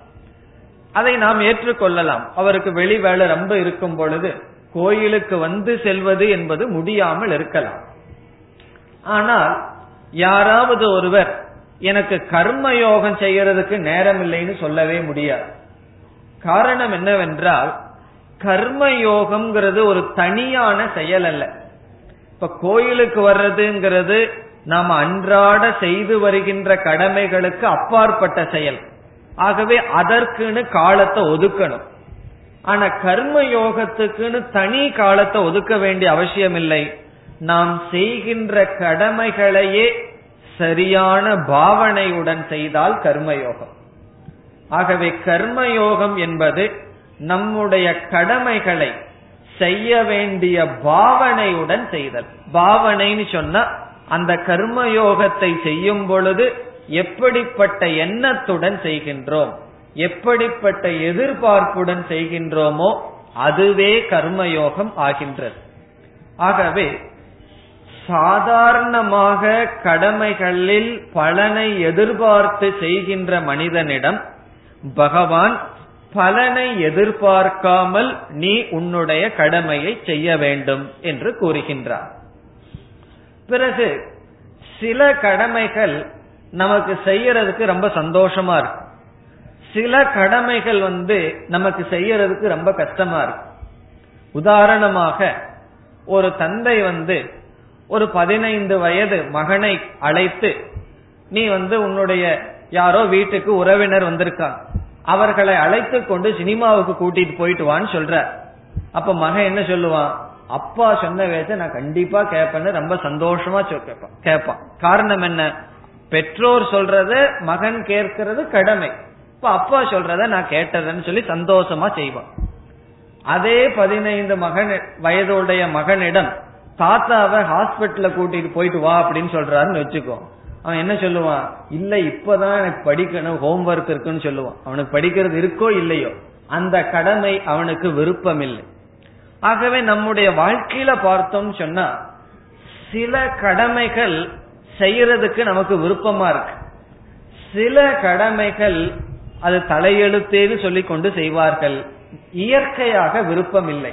அதை நாம் ஏற்றுக்கொள்ளலாம். அவருக்கு வெளி வேலை ரொம்ப இருக்கும் பொழுது கோயிலுக்கு வந்து செல்வது என்பது முடியாமல் இருக்கலாம். ஆனால் யாராவது ஒருவர் எனக்கு கர்ம யோகம் செய்யறதுக்கு நேரம் இல்லைன்னு சொல்லவே முடியாது. காரணம் என்னவென்றால் கர்ம யோகம்ங்கிறது ஒரு தனியான செயல் அல்ல. இப்ப கோயிலுக்கு வர்றதுங்கிறது நாம் அன்றாட செய்து வருகின்ற கடமைகளுக்கு அப்பாற்பட்ட செயல். ஆகவே அதற்குன்னு காலத்தை ஒதுக்கணும். ஆனா கர்ம யோகத்துக்குன்னு தனி காலத்தை ஒதுக்க வேண்டிய அவசியம் இல்லை நாம் செய்கின்ற கடமைகளையே சரியான பாவனையுடன் செய்தால் கர்மயோகம் ஆகவே கர்மயோகம் என்பது நம்முடைய கடமைகளை செய்ய வேண்டிய பாவனையுடன் செய்தல். பாவனைன்னு சொன்னா அந்த கர்மயோகத்தை செய்யும் பொழுது எப்படிப்பட்ட எண்ணத்துடன் செய்கின்றோம் எப்படிப்பட்ட எதிர்பார்ப்புடன் செய்கின்றோமோ அதுவே கர்மயோகம் ஆகின்றது. ஆகவே சாதாரணமாக கடமைகளில் பலனை எதிர்பார்த்து செய்கின்ற மனிதனிடம் பகவான் பலனை எதிர்பார்க்காமல் நீ உன்னுடைய கடமையை செய்ய வேண்டும் என்று கூறுகின்றார். பிறகு சில கடமைகள் நமக்கு செய்யறதுக்கு ரொம்ப சந்தோஷமா இருக்கு. சில கடமைகள் வந்து நமக்கு செய்யறதுக்கு ரொம்ப கஷ்டமா இருக்கு. உதாரணமாக ஒரு தந்தை வந்து ஒரு பதினைந்து வயது மகனை அழைத்து நீ வந்து உன்னுடைய யாரோ வீட்டுக்கு உறவினர் வந்திருக்கான். அவர்களை அழைத்து கொண்டு சினிமாவுக்கு கூட்டிட்டு போயிட்டு வான்னு சொல்ற அப்ப மகன் என்ன சொல்லுவான்? அப்பா சொன்ன வேத நான் கண்டிப்பா கேட்பேன்னு ரொம்ப சந்தோஷமா கேட்பான். கேட்பான். காரணம் என்ன? பெற்றோர் சொல்றத மகன் கேட்கறது கடமை. இப்ப அப்பா சொல்றத நான் கேட்டதுன்னு சொல்லி சந்தோஷமா செய்வான். அதே பதினைந்து மகன் வயதுடைய மகனிடம் தாத்தாவை ஹாஸ்பிட்டல கூட்டிட்டு போயிட்டு வா அப்படின்னு சொல்றாருன்னு வச்சுக்கோ. அவன் என்ன சொல்லுவான்? இல்ல இப்பதான் எனக்கு படிக்கணும் ஹோம்ஒர்க் இருக்குன்னு சொல்லுவான். அவனுக்கு படிக்கிறது இருக்கோ இல்லையோ அந்த கடமை அவனுக்கு விருப்பம் இல்லை ஆகவே நம்முடைய வாழ்க்கையில பார்த்தோம் சொன்னா சில கடமைகள் செய்யறதுக்கு நமக்கு விருப்பமா இருக்கு. சில கடமைகள் அது தலையெழுத்தேன்னு சொல்லி கொண்டு செய்வார்கள். இயற்கையாக விருப்பம் இல்லை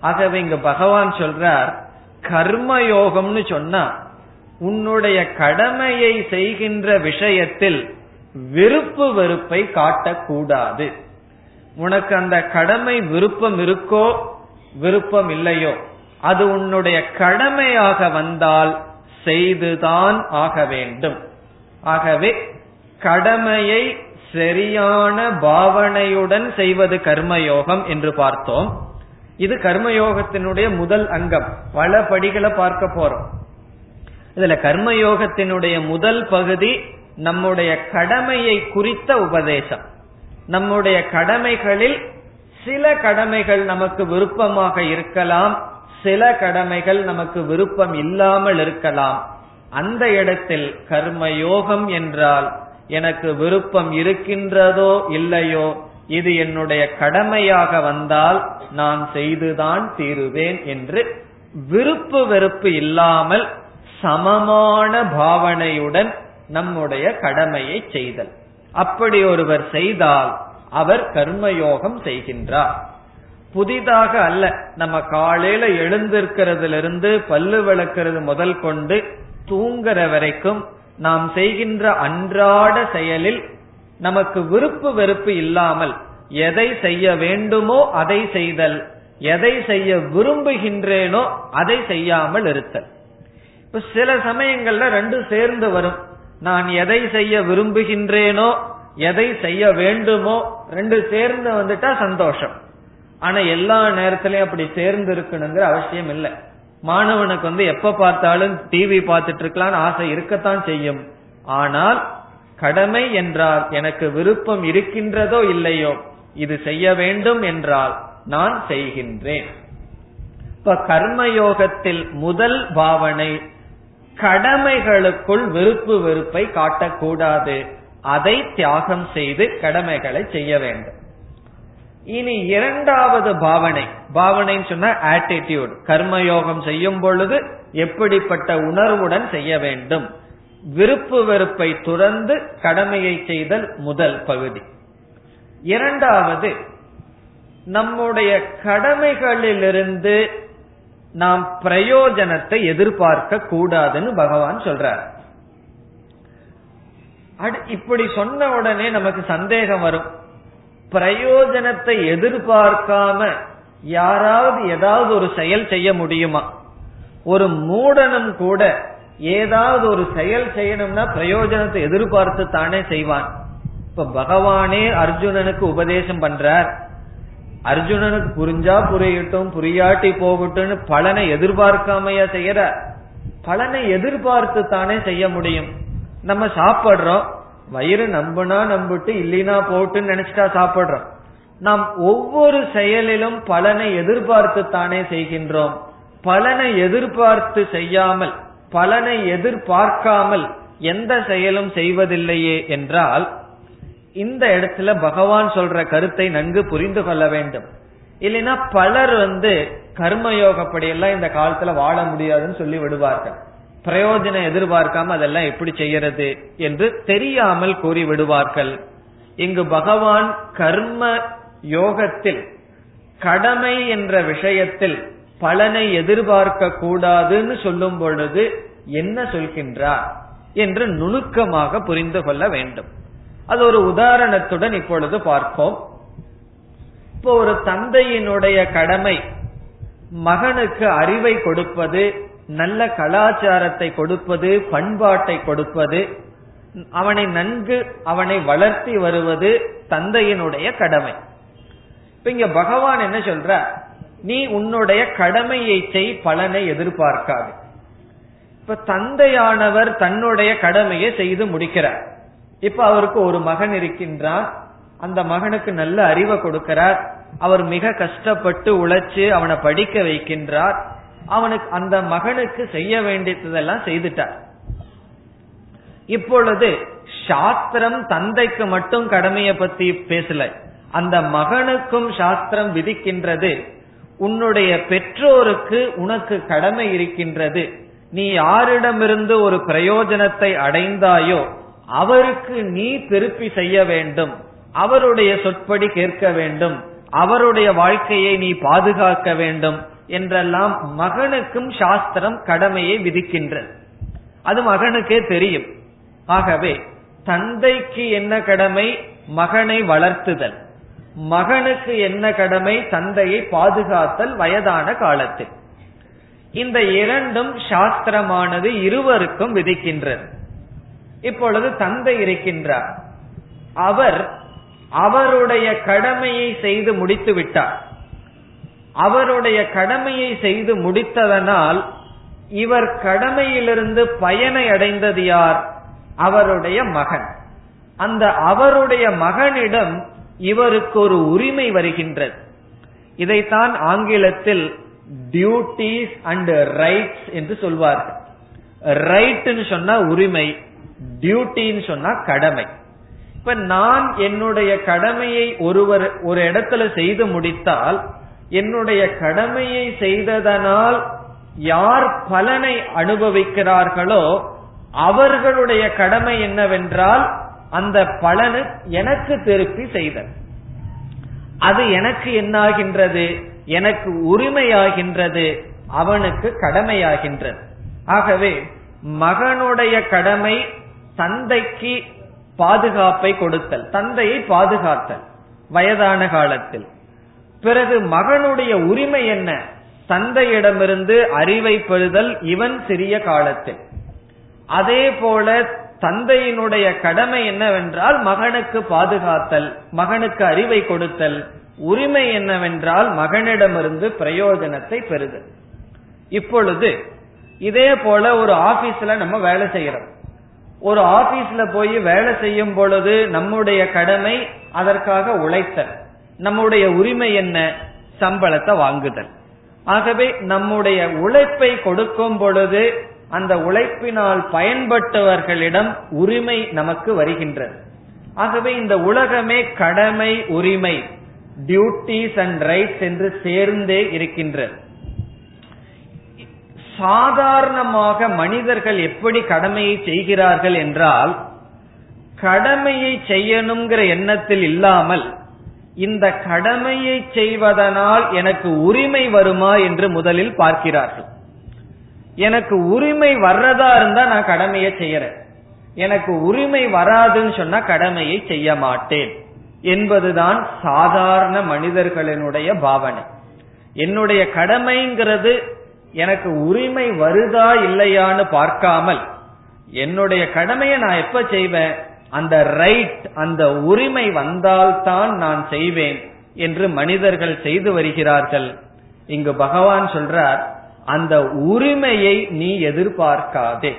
ஆகவே இங்க பகவான் சொல்றார் கர்மயோகம்னு சொன்னா உன்னுடைய கடமையை செய்கின்ற விஷயத்தில் விருப்பு வெறுப்பை காட்டக்கூடாது. உனக்கு அந்த கடமை விருப்பம் இருக்கோ விருப்பம் இல்லையோ அது உன்னுடைய கடமையாக வந்தால் செய்துதான் ஆக வேண்டும். ஆகவே கடமையை சரியான பாவனையுடன் செய்வது கர்மயோகம் என்று பார்த்தோம். இது கர்மயோகத்தினுடைய முதல் அங்கம். பல படிகளை பார்க்க போறோம். இதுல கர்மயோகத்தினுடைய முதல் பகுதி நம்முடைய கடமையை குறித்த உபதேசம். நம்முடைய கடமைகளில் சில கடமைகள் நமக்கு விருப்பமாக இருக்கலாம் சில கடமைகள் நமக்கு விருப்பம் இல்லாமல் இருக்கலாம். அந்த இடத்தில் கர்மயோகம் என்றால் எனக்கு விருப்பம் இருக்கின்றதோ இல்லையோ இது என்னுடைய கடமையாக வந்தால் நான் செய்துதான் தீருவேன் என்று விருப்பு வெறுப்பு இல்லாமல் சமமான பாவனையுடன் நம்முடைய கடமையை செய்தல். அப்படி ஒருவர் செய்தால் அவர் கர்மயோகம் செய்கின்றார். புதிதாக அல்ல நம்ம காலையில எழுந்திருக்கிறதிலிருந்து பல்லு விளக்கிறது முதல் கொண்டு தூங்குற வரைக்கும் நாம் செய்கின்ற அன்றாட செயலில் நமக்கு விருப்பு வெறுப்பு இல்லாமல் எதை செய்ய வேண்டுமோ அதை செய்தல் எதை செய்ய விரும்புகின்றேனோ அதை செய்யாமல் இருத்தல். இப்ப சில சமயங்கள்ல ரெண்டும் சேர்ந்து வரும். நான் எதை செய்ய விரும்புகின்றேனோ எதை செய்ய வேண்டுமோ ரெண்டு சேர்ந்து வந்துட்டா சந்தோஷம். ஆனா எல்லா நேரத்திலயும் அப்படி சேர்ந்து இருக்கணுங்கிற அவசியம் இல்லை. மாணவனுக்கு வந்து எப்ப பார்த்தாலும் டிவி பார்த்துட்டு இருக்கலாம்னு ஆசை இருக்கத்தான் செய்யும். ஆனால் கடமை என்றால் எனக்கு விருப்பம் இருக்கின்றதோ இல்லையோ இது செய்ய வேண்டும் என்றால் நான் செய்கின்றேன். இப்ப கர்மயோகத்தில் முதல் பாவனை கடமைகளுக்குள் விருப்பு வெறுப்பை காட்டக்கூடாது. அதை தியாகம் செய்து கடமைகளை செய்ய வேண்டும். இனி இரண்டாவது பாவனை. பாவனைன்னு சொன்ன ஆட்டிடியூட் கர்மயோகம் செய்யும் பொழுது எப்படிப்பட்ட உணர்வுடன் செய்ய வேண்டும். விருப்பு வெறுப்பை துறந்து கடமையை செய்தல் முதல் பகுதி. இரண்டாவது நம்முடைய கடமைகளிலிருந்து நாம் பிரயோஜனத்தை எதிர்பார்க்க கூடாதுன்னு பகவான் சொல்றார். இப்படி சொன்ன உடனே நமக்கு சந்தேகம் வரும். பிரயோஜனத்தை எதிர்பார்க்காம யாராவது ஏதாவது ஒரு செயல் செய்ய முடியுமா? ஒரு மூடனும் கூட ஏதாவது ஒரு செயல் செய்யணும்னா பிரயோஜனத்தை எதிர்பார்த்து தானே செய்வான். இப்ப பகவானே அர்ஜுனனுக்கு உபதேசம் பண்றார். அர்ஜுனனுக்கு புரிஞ்சா புரியட்டும் புரியாட்டி போகட்டும்னு பலனை எதிர்பார்க்காமையா செய்யற? பலனை எதிர்பார்த்து தானே செய்ய முடியும். நம்ம சாப்பிடுறோம் வயிறு நம்புனா நம்பிட்டு இல்லைனா போட்டுன்னு நினைச்சிட்டா சாப்பிடுறோம். நாம் ஒவ்வொரு செயலிலும் பலனை எதிர்பார்த்து தானே செய்கின்றோம். பலனை எதிர்பார்த்து செய்யாமல் பலனை எதிர்பார்க்காமல் எந்த செயலும் செய்வதில்லையே என்றால் இந்த இடத்துல பகவான் சொல்ற கருத்தை நன்கு புரிந்து கொள்ள வேண்டும். இல்லைன்னா பலர் வந்து கர்மயோகப்படி எல்லாம் இந்த காலத்துல வாழ முடியாதுன்னு சொல்லி விடுவார்கள். பிரயோஜனம் எதிர்பார்க்காம அதெல்லாம் எப்படி செய்யறது என்று தெரியாமல் கூறி விடுவார்கள். இங்கு பகவான் கர்ம யோகத்தில் கடமை என்ற விஷயத்தில் பலனை எதிர்பார்க்க கூடாதுன்னு சொல்லும் பொழுது என்ன சொல்கின்றார் என்று நுணுக்கமாக புரிந்து கொள்ள வேண்டும். அது ஒரு உதாரணத்துடன் இப்பொழுது பார்ப்போம். இப்போ ஒரு தந்தையினுடைய கடமை மகனுக்கு அறிவை கொடுப்பது நல்ல கலாச்சாரத்தை கொடுப்பது பண்பாட்டை கொடுப்பது அவனை நன்கு அவனை வளர்த்தி வருவது தந்தையினுடைய கடமை. இப்ப இங்க பகவான் என்ன சொல்ற நீ உன்னுடைய கடமையை செய் பலனை எதிர்பார்க்காது. இப்ப தந்தையானவர் தன்னுடைய கடமையை செய்து முடிக்கிறார். இப்ப அவருக்கு ஒரு மகன் இருக்கின்றான். அந்த மகனுக்கு நல்ல அறிவை கொடுக்கிறார். அவர் மிக கஷ்டப்பட்டு உழைச்சு அவனை படிக்க வைக்கின்றார். அவனுக்கு அந்த மகனுக்கு செய்ய வேண்டியதெல்லாம் செய்துட்டார். இப்பொழுது சாஸ்திரம் தந்தைக்கு மட்டும் கடமையை பத்தி பேசல. அந்த மகனுக்கும் சாஸ்திரம் விதிக்கின்றது. உன்னுடைய பெற்றோருக்கு உனக்கு கடமை இருக்கின்றது. நீ யாரிடமிருந்து ஒரு பிரயோஜனத்தை அடைந்தாயோ அவருக்கு நீ திருப்பி செய்ய வேண்டும். அவருடைய சொற்படி கேட்க வேண்டும். அவருடைய வாழ்க்கையை நீ பாதுகாக்க வேண்டும் என்றெல்லாம் மகனுக்கும் சாஸ்திரம் கடமையை விதிக்கின்றது. அது மகனுக்கே தெரியும். ஆகவே தந்தைக்கு என்ன கடமை? மகனை வளர்த்துதல். மகனுக்கு என்ன கடமை? தந்தையை பாதுகாத்தல் வயதான காலத்தில். இந்த இரண்டும் சாஸ்திரமானது இருவருக்கும் விதிக்கின்றது. இப்பொழுது தந்தை இருக்கின்றார். அவர் அவருடைய கடமையை செய்து முடித்து விட்டார். அவருடைய கடமையை செய்து முடித்ததனால் இவர் கடமையிலிருந்து பயனை அடைந்தது யார்? அவருடைய மகன். அந்த அவருடைய மகனிடம் இவருக்கு ஒரு உரிமை வருகின்றது. இதைத்தான் ஆங்கிலத்தில் டியூட்டிஸ் அண்ட் ரைட்ஸ் என்று சொல்வார்கள். ரைட்னு சொன்னா உரிமை டியூட்டின்னு சொன்னா கடமை. இப்ப நான் என்னுடைய கடமையை ஒருவர் ஒரு இடத்துல செய்து முடித்தால் என்னுடைய கடமையை செய்ததனால் யார் பலனை அனுபவிக்கிறார்களோ அவர்களுடைய கடமை என்னவென்றால் அந்த பலனு எனக்கு திருப்பி செய்தல். அது எனக்கு என்னாகின்றது? எனக்கு உரிமையாகின்றது? அவனுக்கு கடமையாகின்றது. ஆகவே மகனுடைய கடமை தந்தைக்கு பாதுகாப்பை கொடுத்தல் தந்தையை பாதுகாத்தல் வயதான காலத்தில். பிறகு மகனுடைய உரிமை என்ன? தந்தையிடமிருந்து அறிவை பெறுதல் இவன் சிறிய காலத்தில். அதே போல தந்தையினுடைய கடமை என்னவென்றால் மகனுக்கு பாதுகாத்தல் மகனுக்கு அறிவை கொடுத்தல் உரிமை என்னவென்றால் மகனிடமிருந்து பிரயோஜனத்தை பெறுதல். இப்பொழுது இதே போல ஒரு ஆபீஸ்ல நம்ம வேலை செய்யறோம். ஒரு ஆபீஸ்ல போய் வேலை செய்யும் பொழுது நம்முடைய கடமை அதற்காக உழைத்தல் நம்முடைய உரிமை என்ன? சம்பளத்தை வாங்குதல். ஆகவே நம்முடைய உழைப்பை கொடுக்கும் பொழுது அந்த உழைப்பினால் பயன்பட்டவர்களிடம் உரிமை நமக்கு வருகின்றது. ஆகவே இந்த உலகமே கடமை உரிமை டியூட்டிஸ் அண்ட் ரைட்ஸ் என்று சேர்ந்தே இருக்கின்றது. சாதாரணமாக மனிதர்கள் எப்படி கடமையை செய்கிறார்கள் என்றால் கடமையை செய்யணுங்கிற எண்ணத்தில் இல்லாமல் இந்த கடமையை செய்வதனால் எனக்கு உரிமை வருமா என்று முதலில் பார்க்கிறார்கள். எனக்கு உரிமை வர்றதா இருந்தா நான் கடமையை செய்யறேன். எனக்கு உரிமை வராதுன்னு சொன்னா கடமையை செய்ய மாட்டேன் என்பதுதான் சாதாரண மனிதர்களினுடைய பாவனை. என்னுடைய கடமைங்கிறது எனக்கு உரிமை வருதா இல்லையான்னு பார்க்காமல் என்னுடைய கடமையை நான் எப்ப செய்வேன்? அந்த ரைட் அந்த உரிமை வந்தால்தான் நான் செய்வேன் என்று மனிதர்கள் செய்து வருகிறார்கள். இங்கு பகவான் சொல்றார் அந்த உரிமையை நீ எதிர்பார்க்காதே.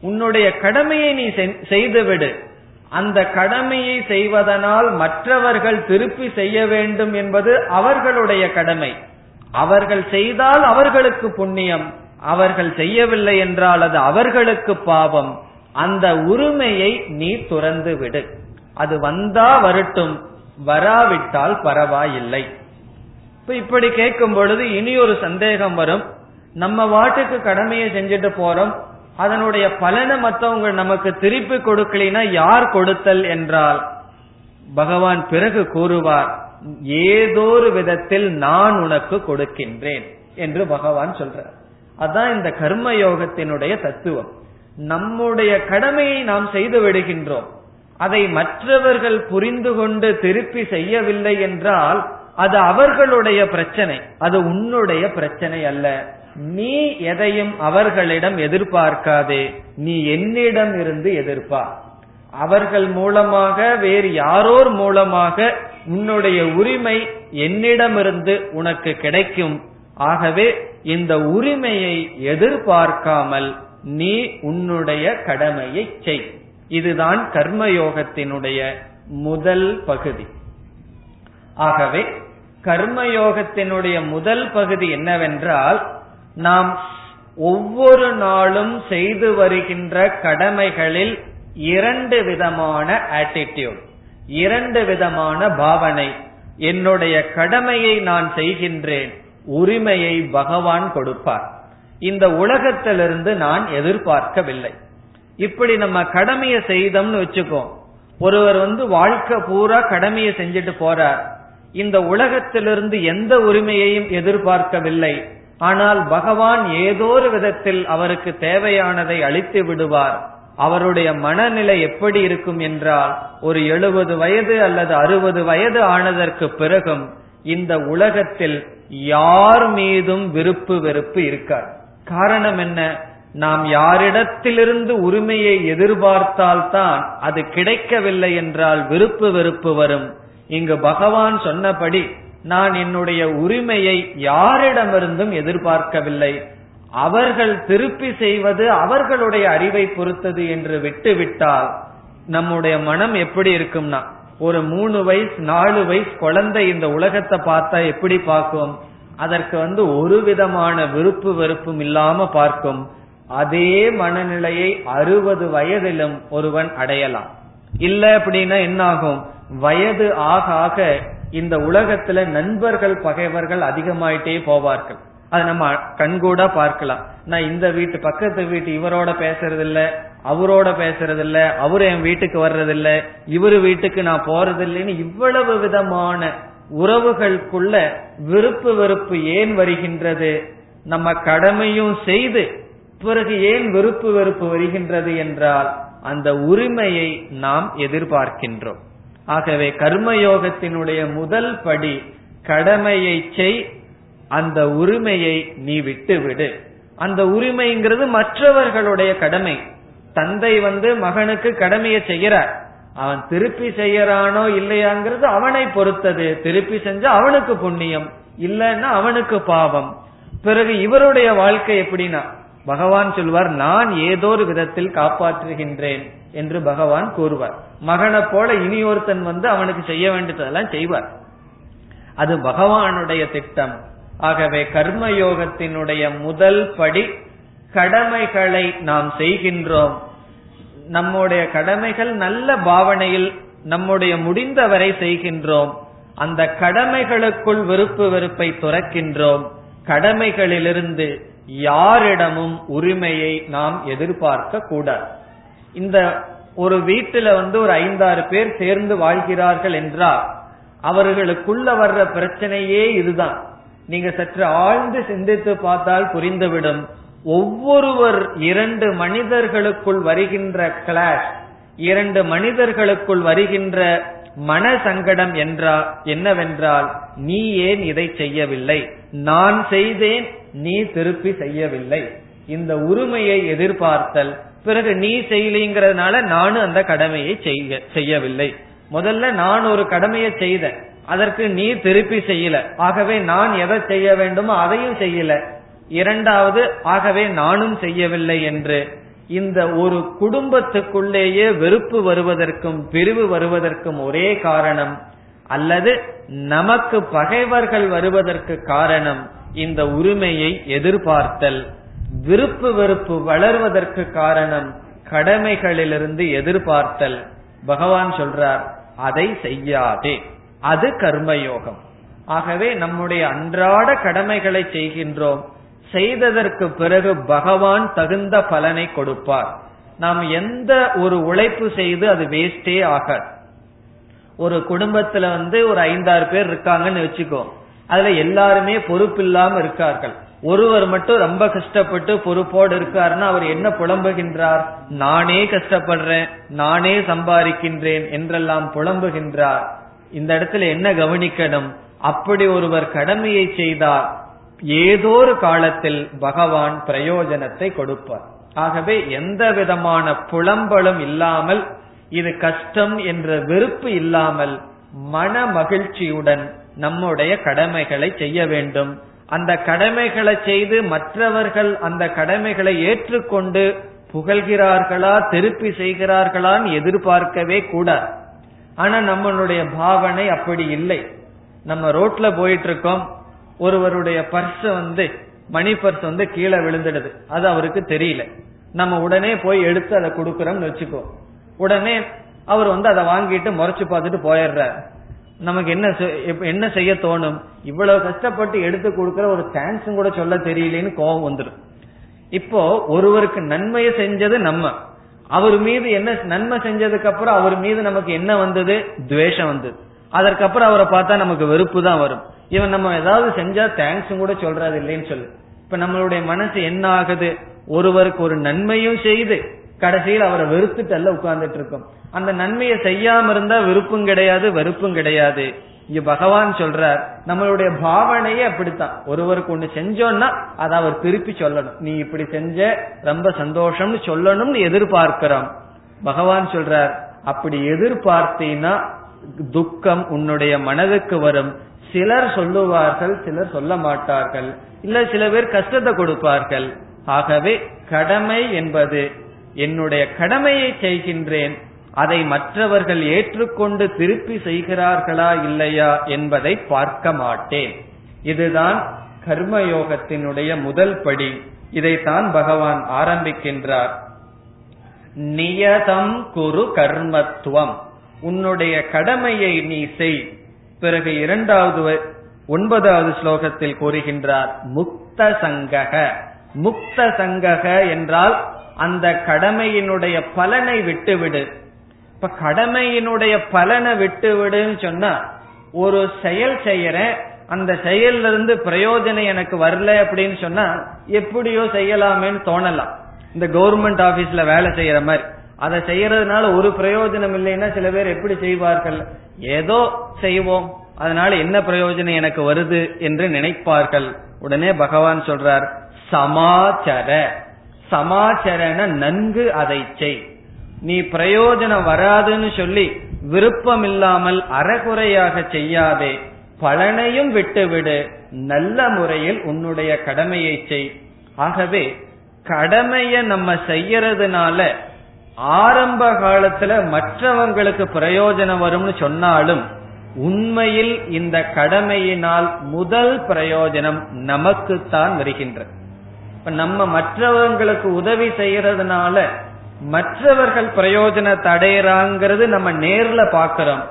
உன்னுடைய கடமையை நீ செய்துவிடு. அந்த கடமையை செய்வதனால் மற்றவர்கள் திருப்பி செய்ய வேண்டும் என்பது அவர்களுடைய கடமை. அவர்கள் செய்தால் அவர்களுக்கு புண்ணியம். அவர்கள் செய்யவில்லை என்றால் அது அவர்களுக்கு பாவம். அந்த உரிமையை நீ துறந்து விடு. அது வந்தா வரட்டும். வராவிட்டால் பரவாயில்லை. இப்ப இப்படி கேட்கும் பொழுது இனி ஒரு சந்தேகம் வரும். நம்ம வாட்டுக்கு கடமையை செஞ்சுட்டு போறோம். அதனுடைய பலனை மற்றவங்க நமக்கு திருப்பி கொடுக்கலினா யார் கொடுத்தல் என்றால் பகவான் பிறகு கூறுவார் ஏதோ ஒரு விதத்தில் நான் உனக்கு கொடுக்கின்றேன் என்று பகவான் சொல்றார். அதான் இந்த கர்ம யோகத்தினுடைய தத்துவம். நம்முடைய கடமையை நாம் செய்து விடுகின்றோம். அதை மற்றவர்கள் புரிந்து கொண்டு திருப்பி செய்யவில்லை என்றால் அது அவர்களுடைய பிரச்சனை. அது உன்னுடைய பிரச்சனை அல்ல. நீ எதையும் அவர்களிடம் எதிர்பார்க்காதே. நீ என்னிடம் இருந்து எதிர்பார் அவர்கள் மூலமாக வேறு யாரோர் மூலமாக உன்னுடைய உரிமை என்னிடமிருந்து உனக்கு கிடைக்கும். ஆகவே இந்த உரிமையை எதிர்பார்க்காமல் நீ உன்னுடைய கடமையை செய். இதுதான் கர்மயோகத்தினுடைய முதல் பகுதி. ஆகவே கர்மயோகத்தினுடைய முதல் பகுதி என்னவென்றால் நாம் ஒவ்வொரு நாளும் செய்து வருகின்ற கடமைகளில் இரண்டு விதமான ஆட்டிடியூட் இரண்டு விதமான பாவனை. என்னுடைய கடமையை நான் செய்கின்றேன் உரிமையை பகவான் கொடுப்பார். இந்த உலகத்திலிருந்து நான் எதிர்பார்க்கவில்லை. இப்படி நம்ம கடமையை செய்தோம்னு வச்சுக்கோ ஒருவர் வந்து வாழ்க்கை பூரா கடமையை செஞ்சுட்டு போறார். இந்த உலகத்திலிருந்து எந்த உரிமையையும் எதிர்பார்க்கவில்லை. ஆனால் பகவான் ஏதோ ஒரு விதத்தில் அவருக்கு தேவையானதை அளித்து விடுவார். அவருடைய மனநிலை எப்படி இருக்கும் என்றால் ஒரு எழுபது வயது அல்லது அறுபது வயது ஆனதற்கு பிறகும் இந்த உலகத்தில் யார் மீதும் விருப்பு வெறுப்பு இருக்கார் காரணம் என்ன? நாம் யாரிடத்திலிருந்து உரிமையை எதிர்பார்த்தால்தான் அது கிடைக்கவில்லை என்றால் விருப்பு வெறுப்பு வரும். இங்கு பகவான் சொன்னபடி நான் என்னுடைய உரிமையை யாரிடமிருந்தும் எதிர்பார்க்கவில்லை. அவர்கள் திருப்பி செய்வது அவர்களுடைய அறிவை பொறுத்தது என்று விட்டுவிட்டால் நம்முடைய மனம் எப்படி இருக்கும்னா ஒரு மூணு வயசு நாலு வயசு குழந்தை இந்த உலகத்தை பார்த்தா எப்படி பார்க்கும்? அதற்கு வந்து ஒரு விதமான விருப்பு வெறுப்பும் இல்லாம பார்க்கும். அதே மனநிலையை அறுபது வயதிலும் ஒருவன் அடையலாம். இல்ல அப்படின்னா என்ன ஆகும் வயது ஆக ஆக இந்த உலகத்துல நண்பர்கள் பகைவர்கள் அதிகமாயிட்டே போவார்கள். அதை நம்ம கண்கூட பார்க்கலாம். நான் இந்த வீட்டு பக்கத்து வீட்டு இவரோட பேசுறது இல்ல அவரோட பேசுறது இல்ல என் வீட்டுக்கு வர்றதில்ல இவரு வீட்டுக்கு நான் போறது இல்லைன்னு இவ்வளவு விதமான உறவுகளுக்குள்ள விருப்பு வெறுப்பு ஏன் வருகின்றது? நம்ம கடமையும் செய்து பிறகு ஏன் விருப்பு வெறுப்பு வருகின்றது என்றால் அந்த உரிமையை நாம் எதிர்பார்க்கின்றோம். ஆகவே கர்மயோகத்தினுடைய முதல் படி கடமையை செய் அந்த உரிமையை நீ விட்டு விடு அந்த உரிமைங்கிறது மற்றவர்களுடைய கடமை. தந்தை வந்து மகனுக்கு கடமையை செய்யறார் அவன் திருப்பி செய்யறானோ இல்லையாங்கிறது அவனை பொறுத்தது. திருப்பி செஞ்சா அவனுக்கு புண்ணியம் இல்லைன்னா அவனுக்கு பாவம். பிறகு இவருடைய வாழ்க்கை எப்படின்னா பகவான் சொல்வார் நான் ஏதோ ஒரு விதத்தில் காப்பாற்றுகின்றேன் என்று பகவான் கூறுவார். மகனை போல இனி ஒருத்தன் வந்து அவனுக்கு செய்ய வேண்டியதெல்லாம் செய்வார். அது பகவானுடைய திட்டம். ஆகவே கர்மயோகத்தினுடைய முதல் படி கடமைகளை நாம் செய்கின்றோம். நம்முடைய கடமைகள் நல்ல பாவனையில் நம்முடைய முடிந்தவரை செய்கின்றோம். அந்த கடமைகளுக்குள் விருப்பு வெறுப்பை துறக்கின்றோம். கடமைகளிலிருந்து யாரிடமும் உரிமையை நாம் எதிர்பார்க்க கூடாது. இந்த ஒரு வீட்டுல வந்து ஒரு ஐந்தாறு பேர் சேர்ந்து வாழ்கிறார்கள் என்றால் அவர்களுக்குள்ள வர்ற பிரச்சனையே இதுதான். நீங்க சற்று ஆழ்ந்து சிந்தித்து பார்த்தால் புரிந்துவிடும். ஒவ்வொருவர் இரண்டு மனிதர்களுக்குள் வருகின்ற கிளாஷ் இரண்டு மனிதர்களுக்குள் வருகின்ற மன சங்கடம் என்றால் என்னவென்றால் நீ ஏன் இதை செய்யவில்லை? நான் செய்தேன் நீ திருப்பி செய்யவில்லை. இந்த உரிமையை எதிர்பார்த்தல் பிறகு நீ செய்யலைங்கிறதுனால நானும் அந்த கடமையை செய்ய செய்யவில்லை. முதல்ல நான் ஒரு கடமையை செய்தேன். அதற்கு நீ திருப்பி செய்யல. ஆகவே நான் எதை செய்ய வேண்டுமோ அதையும் செய்யல. இரண்டாவது ஆகவே நானும் செய்யவில்லை என்று. இந்த ஒரு குடும்பத்துக்குள்ளேயே வெறுப்பு வருவதற்கும் பிரிவு வருவதற்கும் ஒரே காரணம் அல்லது நமக்கு பகைவர்கள் வருவதற்கு காரணம் இந்த உரிமையை எதிர்பார்த்தல். விருப்பு வெறுப்பு வளர்வதற்கு காரணம் கடமைகளிலிருந்து எதிர்பார்த்தல். பகவான் சொல்றார் அதை செய்யாதே. அது கர்மயோகம். ஆகவே நம்முடைய அன்றாட கடமைகளை செய்கின்றோம். செய்ததற்கு பிறகு பகவான் தகுந்த பலனை கொடுப்பார். நாம் எந்த ஒரு உழைப்பு செய்து அது வேஸ்டே ஆகாது. ஒரு குடும்பத்துல வந்து ஒரு ஐந்தாறு பேர் இருக்காங்கன்னு வச்சுக்கோ அதுல எல்லாருமே பொறுப்பு இல்லாம இருக்கார்கள். ஒருவர் மட்டும் ரொம்ப கஷ்டப்பட்டு பொறுப்போடு இருக்காருன்னா அவர் என்ன புலம்புகின்றார்? நானே கஷ்டப்படுறேன் நானே சம்பாதிக்கின்றேன் என்றெல்லாம் புலம்புகின்றார். இந்த இடத்துல என்ன கவனிக்கணும்? அப்படி ஒருவர் கடமையை செய்தால் ஏதோ ஒரு காலத்தில் பகவான் பிரயோஜனத்தை கொடுப்பார். ஆகவே எந்த விதமான புலம்பலும் இல்லாமல் இது கஷ்டம் என்ற வெறுப்பு இல்லாமல் மன மகிழ்ச்சியுடன் நம்முடைய கடமைகளை செய்ய வேண்டும். அந்த கடமைகளை செய்து மற்றவர்கள் அந்த கடமைகளை ஏற்றுக்கொண்டு புகழ்கிறார்களா திருப்பி செய்கிறார்களான்னு எதிர்பார்க்கவே கூடாது. ஆனா நம்மளுடைய பாவனை அப்படி இல்லை. நம்ம ரோட்ல போயிட்டு இருக்கோம் ஒருவருடைய பர்ஸ் வந்து மணி பர்ஸ் வந்து கீழே விழுந்துடுது. அது அவருக்கு தெரியல. நம்ம உடனே போய் எடுத்து அதை கொடுக்கறோம்னு வச்சுக்கோ. உடனே அவர் வந்து அதை வாங்கிட்டு முறைச்சு பார்த்துட்டு போயிடுறாரு. நமக்கு என்ன என்ன செய்ய தோணும்? இவ்வளவு கஷ்டப்பட்டு எடுத்து கொடுக்கற ஒரு தேங்க்ஸும் கூட சொல்ல தெரியலேன்னு கோபம் வந்துடும் இப்போ ஒருவருக்கு நன்மையை செஞ்சது நம்ம. அவர் மீது என்ன நன்மை செஞ்சதுக்கு அப்புறம் அவர் மீது நமக்கு என்ன வந்தது? துவேஷம் வந்தது. அதற்கப்புறம் அவரை பார்த்தா நமக்கு வெறுப்பு தான் வரும். இவன் நம்ம ஏதாவது செஞ்சா தேங்க்ஸும் கூட சொல்றது இல்லைன்னு சொல்லு. இப்ப நம்மளுடைய மனசு என்ன ஆகுது? ஒருவருக்கு ஒரு நன்மையும் செய்து கடைசியில் அவரை வெறுத்துட்டு அல்ல உட்கார்ந்துட்டு இருக்கும். அந்த நன்மையை செய்யாம இருந்தா வெறுப்பும் கிடையாது வெறுப்பும் கிடையாது. இங்க பகவான் சொல்றார் நம்மளுடைய பாவனையே அப்படித்தான். ஒருவருக்கு ஒண்ணு செஞ்சோம்னா அதை அவர் திருப்பி சொல்லணும். நீ இப்படி செஞ்ச ரொம்ப சந்தோஷம்னு சொல்லணும்னு எதிர்பார்க்கிறோம். பகவான் சொல்றார் அப்படி எதிர்பார்த்தீங்கன்னா துக்கம் உன்னுடைய மனதுக்கு வரும். சிலர் சொல்லுவார்கள் சிலர் சொல்ல மாட்டார்கள். இல்ல சில பேர் கஷ்டத்தை கொடுப்பார்கள். ஆகவே கடமை என்பது என்னுடைய கடமையை செய்கின்றேன். அதை மற்றவர்கள் ஏற்றுக்கொண்டு திருப்பி செய்கிறார்களா இல்லையா என்பதை பார்க்க மாட்டேன். இதுதான் கர்மயோகத்தினுடைய முதல் படி. இதைத்தான் பகவான் ஆரம்பிக்கின்றார். நியதம் குரு கர்மத்துவம். உன்னுடைய கடமையை நீ செய். பிறகு இரண்டாவது ஒன்பதாவது ஸ்லோகத்தில் கூறுகின்றார் முக்த சங்கக. முக்த சங்கக என்றால் அந்த கடமையினுடைய பலனை விட்டுவிடு. இப்ப கடமையினுடைய பலனை விட்டு விடுன்னு சொன்னா ஒரு செயல் செய்யறேன் அந்த செயல்ல இருந்து பிரயோஜனம் எனக்கு வரல அப்படின்னு சொன்னா எப்படியோ செய்யலாமேன்னு தோணலாம். இந்த கவர்மெண்ட் ஆபீஸ்ல வேலை செய்யற மாதிரி. அதை செய்யறதுனால ஒரு பிரயோஜனம் இல்லைன்னா சில பேர் எப்படி செய்வார்கள்? ஏதோ செய்வோம். அதனால என்ன பிரயோஜனம் எனக்கு வருது என்று நினைப்பார்கள். உடனே பகவான் சொல்றார் சமாச்சர. சமாச்சரன நன்கு அதை செய். நீ பிரயோஜனம் வராதுன்னு சொல்லி விருப்பம் இல்லாமல் அறகுறையாக செய்யாதே. பலனையும் விட்டுவிடு. நல்ல முறையில் உன்னுடைய கடமையை செய். ஆகவே கடமையை நம்ம செய்யறதுனால ஆரம்ப காலத்துல மற்றவங்களுக்கு பிரயோஜனம் வரும்னு சொன்னாலும் உண்மையில் இந்த கடமையினால் முதல் பிரயோஜனம் நமக்குத்தான் வருகின்ற இப்ப நம்ம மற்றவங்களுக்கு உதவி செய்யறதுனால மற்றவர்கள் பிரயோஜனத்தை அடையறாங்கிறது நம்ம நேர்ல பாக்கிறோம்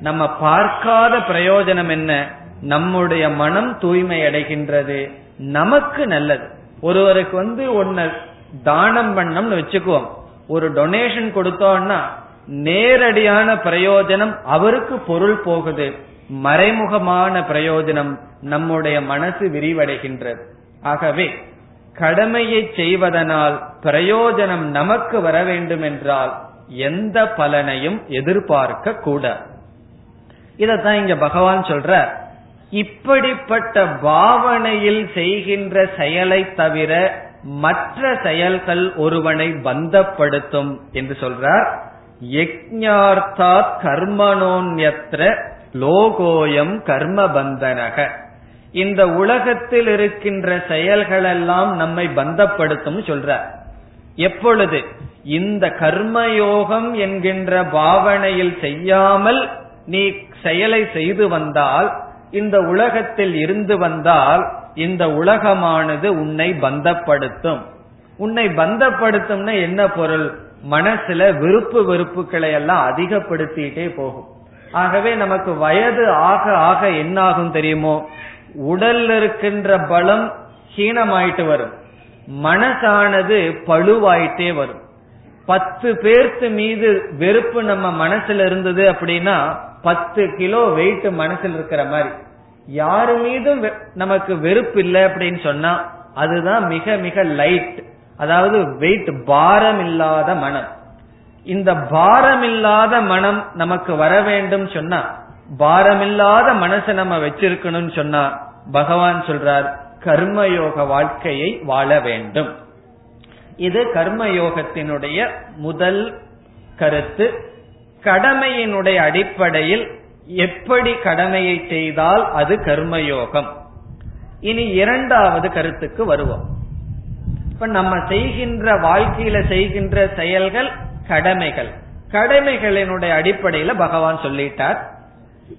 நம்ம பார்க்காத பிரயோஜனம் என்ன? நம்முடைய மனம் தூய்மை அடைகின்றது. நமக்கு நல்லது. ஒருவருக்கு வந்து ஒன்னு தானம் பண்ணம்னு வச்சுக்குவோம். ஒரு டொனேஷன் கொடுத்தோம்னா நேரடியான பிரயோஜனம் அவருக்கு பொருள் போகுது. மறைமுகமான பிரயோஜனம் நம்முடைய மனசு விரிவடைகின்றது. ஆகவே கடமையை செய்வதனால் பிரயோஜனம் நமக்கு வர வேண்டும் என்றால் எந்த பலனையும் எதிர்பார்க்க கூட இதத்தான் இங்க பகவான் சொல்ற இப்படிப்பட்ட பாவனையில் செய்கின்ற செயலை தவிர மற்ற செயல்கள் ஒருவனை பந்தப்படுத்தும் என்று சொல்றார். யக்ஞார்த்தாத் கர்மணோன்யத்ர லோகோயம் கர்ம பந்தனக இந்த உலகத்தில் இருக்கின்ற செயல்களெல்லாம் நம்மை பந்தப்படுத்தும் சொல்ற எப்பொழுது? இந்த கர்மயோகம் என்கின்ற பாவனையில் செய்யாமல் நீ செயலை செய்து வந்தால் இந்த உலகத்தில் இருந்து வந்தால் இந்த உலகமானது உன்னை பந்தப்படுத்தும். உன்னை பந்தப்படுத்தும்னா என்ன பொருள்? மனசுல விருப்பு வெறுப்புகளை எல்லாம் அதிகப்படுத்திட்டே போகும். ஆகவே நமக்கு வயது ஆக ஆக என்ன ஆகும் தெரியுமோ? உடல்ல இருக்கின்ற பலம் ஹீனமாயிட்டு வரும். மனசானது பழுவாயிட்டே வரும். பத்து பேர்த்து மீது வெறுப்பு நம்ம மனசுல இருந்தது அப்படின்னா பத்து கிலோ வெயிட் மனசுல இருக்கிற மாதிரி. யாரு மீதும் நமக்கு வெறுப்பு இல்லை அப்படின்னு சொன்னா அதுதான் மிக மிக லைட் அதாவது வெயிட் பாரம் இல்லாத மனம். இந்த பாரம் இல்லாத மனம் நமக்கு வர வேண்டும் சொன்னா பாரமில்லாத மனசை நம்ம வச்சிருக்கணும்னு சொன்னா பகவான் சொல்றார் கர்மயோக வாழ்க்கையை வாழ வேண்டும். இது கர்மயோகத்தினுடைய முதல் கருத்து. கடமையினுடைய அடிப்படையில் எப்படி கடமையை செய்தால் அது கர்மயோகம்? இனி இரண்டாவது கருத்துக்கு வருவோம். இப்ப நம்ம செய்கின்ற வாழ்க்கையில செய்கின்ற செயல்கள் கடமைகள். கடமைகளினுடைய அடிப்படையில பகவான் சொல்லிட்டார்.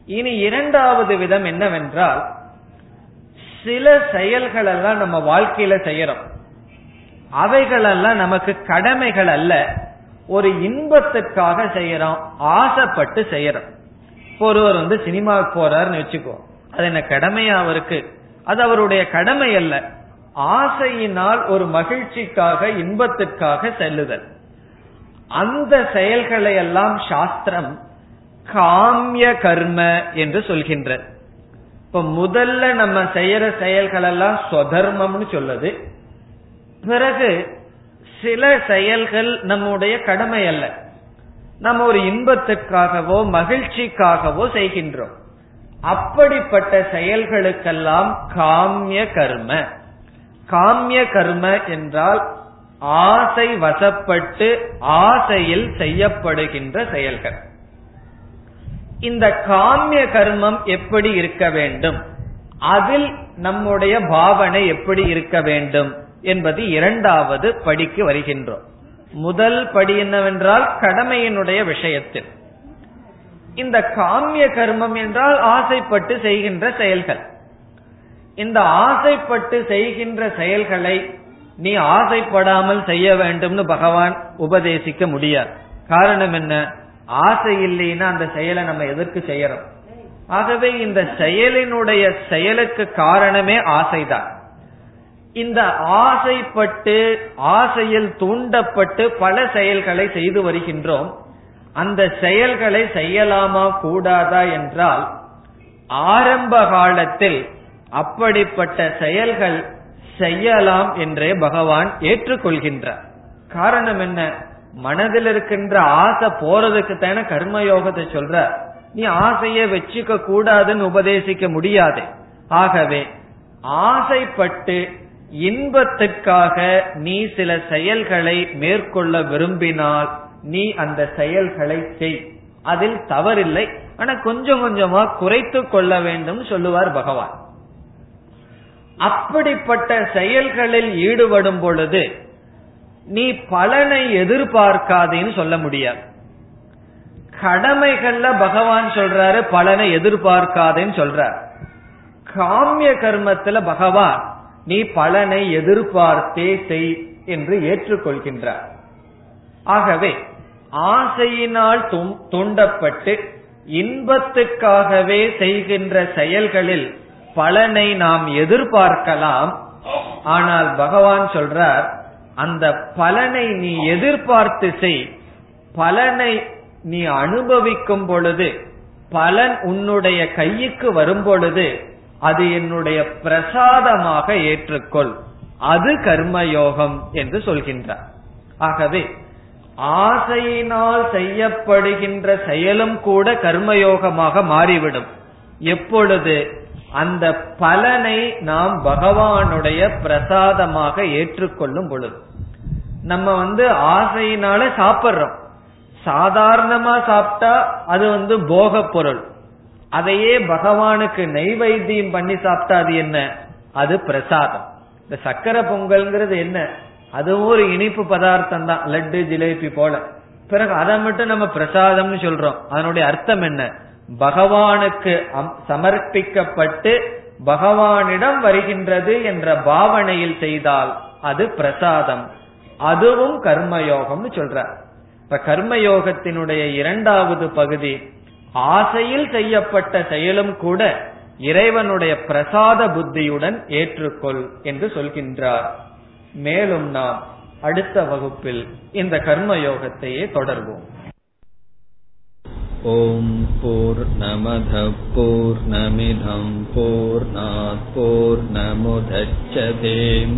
இனி இரண்டாவது விதம் என்னவென்றால் சில செயல்கள் எல்லாம் நம்ம வாழ்க்கையில செய்யறோம். அவைகளெல்லாம் நமக்கு கடமைகள் அல்ல. ஒரு இன்பத்துக்காக செய்யறோம். ஆசைப்பட்டு செய்யறோம். ஒருவர் வந்து சினிமாவுக்கு போறாருன்னு வச்சுக்கோ. அது என்ன கடமையா அவருக்கு அது அவருடைய கடமை அல்ல. ஆசையினால் ஒரு மகிழ்ச்சிக்காக இன்பத்துக்காக செல்லுதல். அந்த செயல்களை எல்லாம் சாஸ்திரம் காமிய கர்ம என்று சொல்கின்ற இப்ப முதல்ல நம்ம செய்யற செயல்கள் எல்லாம் சொதர்மம்னு சொல்லுது. பிறகு சில செயல்கள் நம்முடைய கடமை அல்ல. நம்ம ஒரு இன்பத்துக்காகவோ மகிழ்ச்சிக்காகவோ செய்கின்றோம். அப்படிப்பட்ட செயல்களுக்கெல்லாம் காமிய கர்ம. காமிய கர்ம என்றால் ஆசை வசப்பட்டு ஆசையில் செய்யப்படுகின்ற செயல்கள். இந்த காமிய கர்மம் எப்படி இருக்க வேண்டும்? அதில் நம்முடைய பாவனை எப்படி இருக்க வேண்டும்? என்பது இரண்டாவது படிக்கு வருகின்றோம். முதல் படி என்னவென்றால் கடமையினுடைய விஷயத்தில். இந்த காமிய கர்மம் என்றால் ஆசைப்பட்டு செய்கின்ற செயல்கள். இந்த ஆசைப்பட்டு செய்கின்ற செயல்களை நீ ஆசைப்படாமல் செய்ய வேண்டும்னு பகவான் உபதேசிக்க முடியாது. காரணம் என்ன? ஆசை இல்லைன்னா அந்த செயலை நம்ம எதற்கு செய்யறோம்? ஆகவே இந்த செயலினுடைய செயலுக்கு காரணமே ஆசைதான். இந்த ஆசைப்பட்டு ஆசையில் தூண்டப்பட்டு பல செயல்களை செய்து வருகின்றோம். அந்த செயல்களை செய்யலாமா கூடாதா என்றால் ஆரம்ப காலத்தில் அப்படிப்பட்ட செயல்கள் செய்யலாம் என்றே பகவான் ஏற்றுக்கொள்கின்றார். காரணம் என்ன? மனதில் இருக்கின்ற ஆசை போறதுக்கு தானே கர்மயோகத்தை சொல்ற. நீ ஆசையை வச்சுக்க கூடாதுன்னு உபதேசிக்க முடியாது. ஆகவே ஆசைப்பட்டு இன்பத்துக்காக நீ சில செயல்களை மேற்கொள்ள விரும்பினால் நீ அந்த செயல்களை செய். அதில் தவறில்லை. ஆனா கொஞ்சம் கொஞ்சமா குறைத்து கொள்ள வேண்டும் சொல்லுவார் பகவான். அப்படிப்பட்ட செயல்களில் ஈடுபடும் பொழுது நீ பலனை எதிர்பார்க்காதேன்னு சொல்ல முடியாது. கடமைகள்ல பகவான் சொல்றாரு பலனை எதிர்பார்க்காதேன்னு சொல்றார். காமிய கர்மத்துல பகவான் நீ பலனை எதிர்பார்த்தே செய் என்று ஏற்றுக்கொள்கின்றார். ஆகவே ஆசையினால் தூண்டப்பட்டு இன்பத்துக்காகவே செய்கின்ற செயல்களில் பலனை நாம் எதிர்பார்க்கலாம். ஆனால் பகவான் சொல்றார் அந்த பலனை நீ எதிர்பார்த்து செய். பலனை நீ அனுபவிக்கும் பொழுது பலன் உன்னுடைய கைக்கு வரும் பொழுது அது என்னுடைய பிரசாதமாக ஏற்றுக்கொள். அது கர்மயோகம் என்று சொல்கின்றார். ஆகவே ஆசையினால் செய்யப்படுகின்ற செயலும் கூட கர்மயோகமாக மாறிவிடும். எப்பொழுது அந்த பலனை நாம் பகவானுடைய பிரசாதமாக ஏற்றுக்கொள்ளும் பொழுது. நம்ம வந்து ஆசையினால சாப்பிடுறோம். சாதாரணமா சாப்பிட்டா அது வந்து போக பொருள் அதையே பகவானுக்கு நெய்வைத்தியம் பண்ணி சாப்பிட்டா அது என்ன? அது பிரசாதம். இந்த சக்கரை பொங்கல்ங்கிறது என்ன? அதுவும் ஒரு இனிப்பு பதார்த்தம் தான். லட்டு ஜிலேபி போல. பிறகு அதை மட்டும் நம்ம பிரசாதம்னு சொல்றோம். அதனுடைய அர்த்தம் என்ன? பகவானுக்கு சமர்ப்பிக்கப்பட்டு பகவானிடம் வருகின்றது என்ற பாவனையில் செய்தால் அது பிரசாதம். அதுவும் கர்மயோகம்னு சொல்ற. இப்ப கர்மயோகத்தினுடைய இரண்டாவது பகுதி ஆசையில் செய்யப்பட்ட செயலும் கூட இறைவனுடைய பிரசாத புத்தியுடன் ஏற்றுக்கொள் என்று சொல்கின்றார். மேலும் நாம் அடுத்த வகுப்பில் இந்த கர்மயோகத்தையே தொடர்வோம். ஓம் போர் நமத போர் நமிதம் போர் நமுதச்சதேம்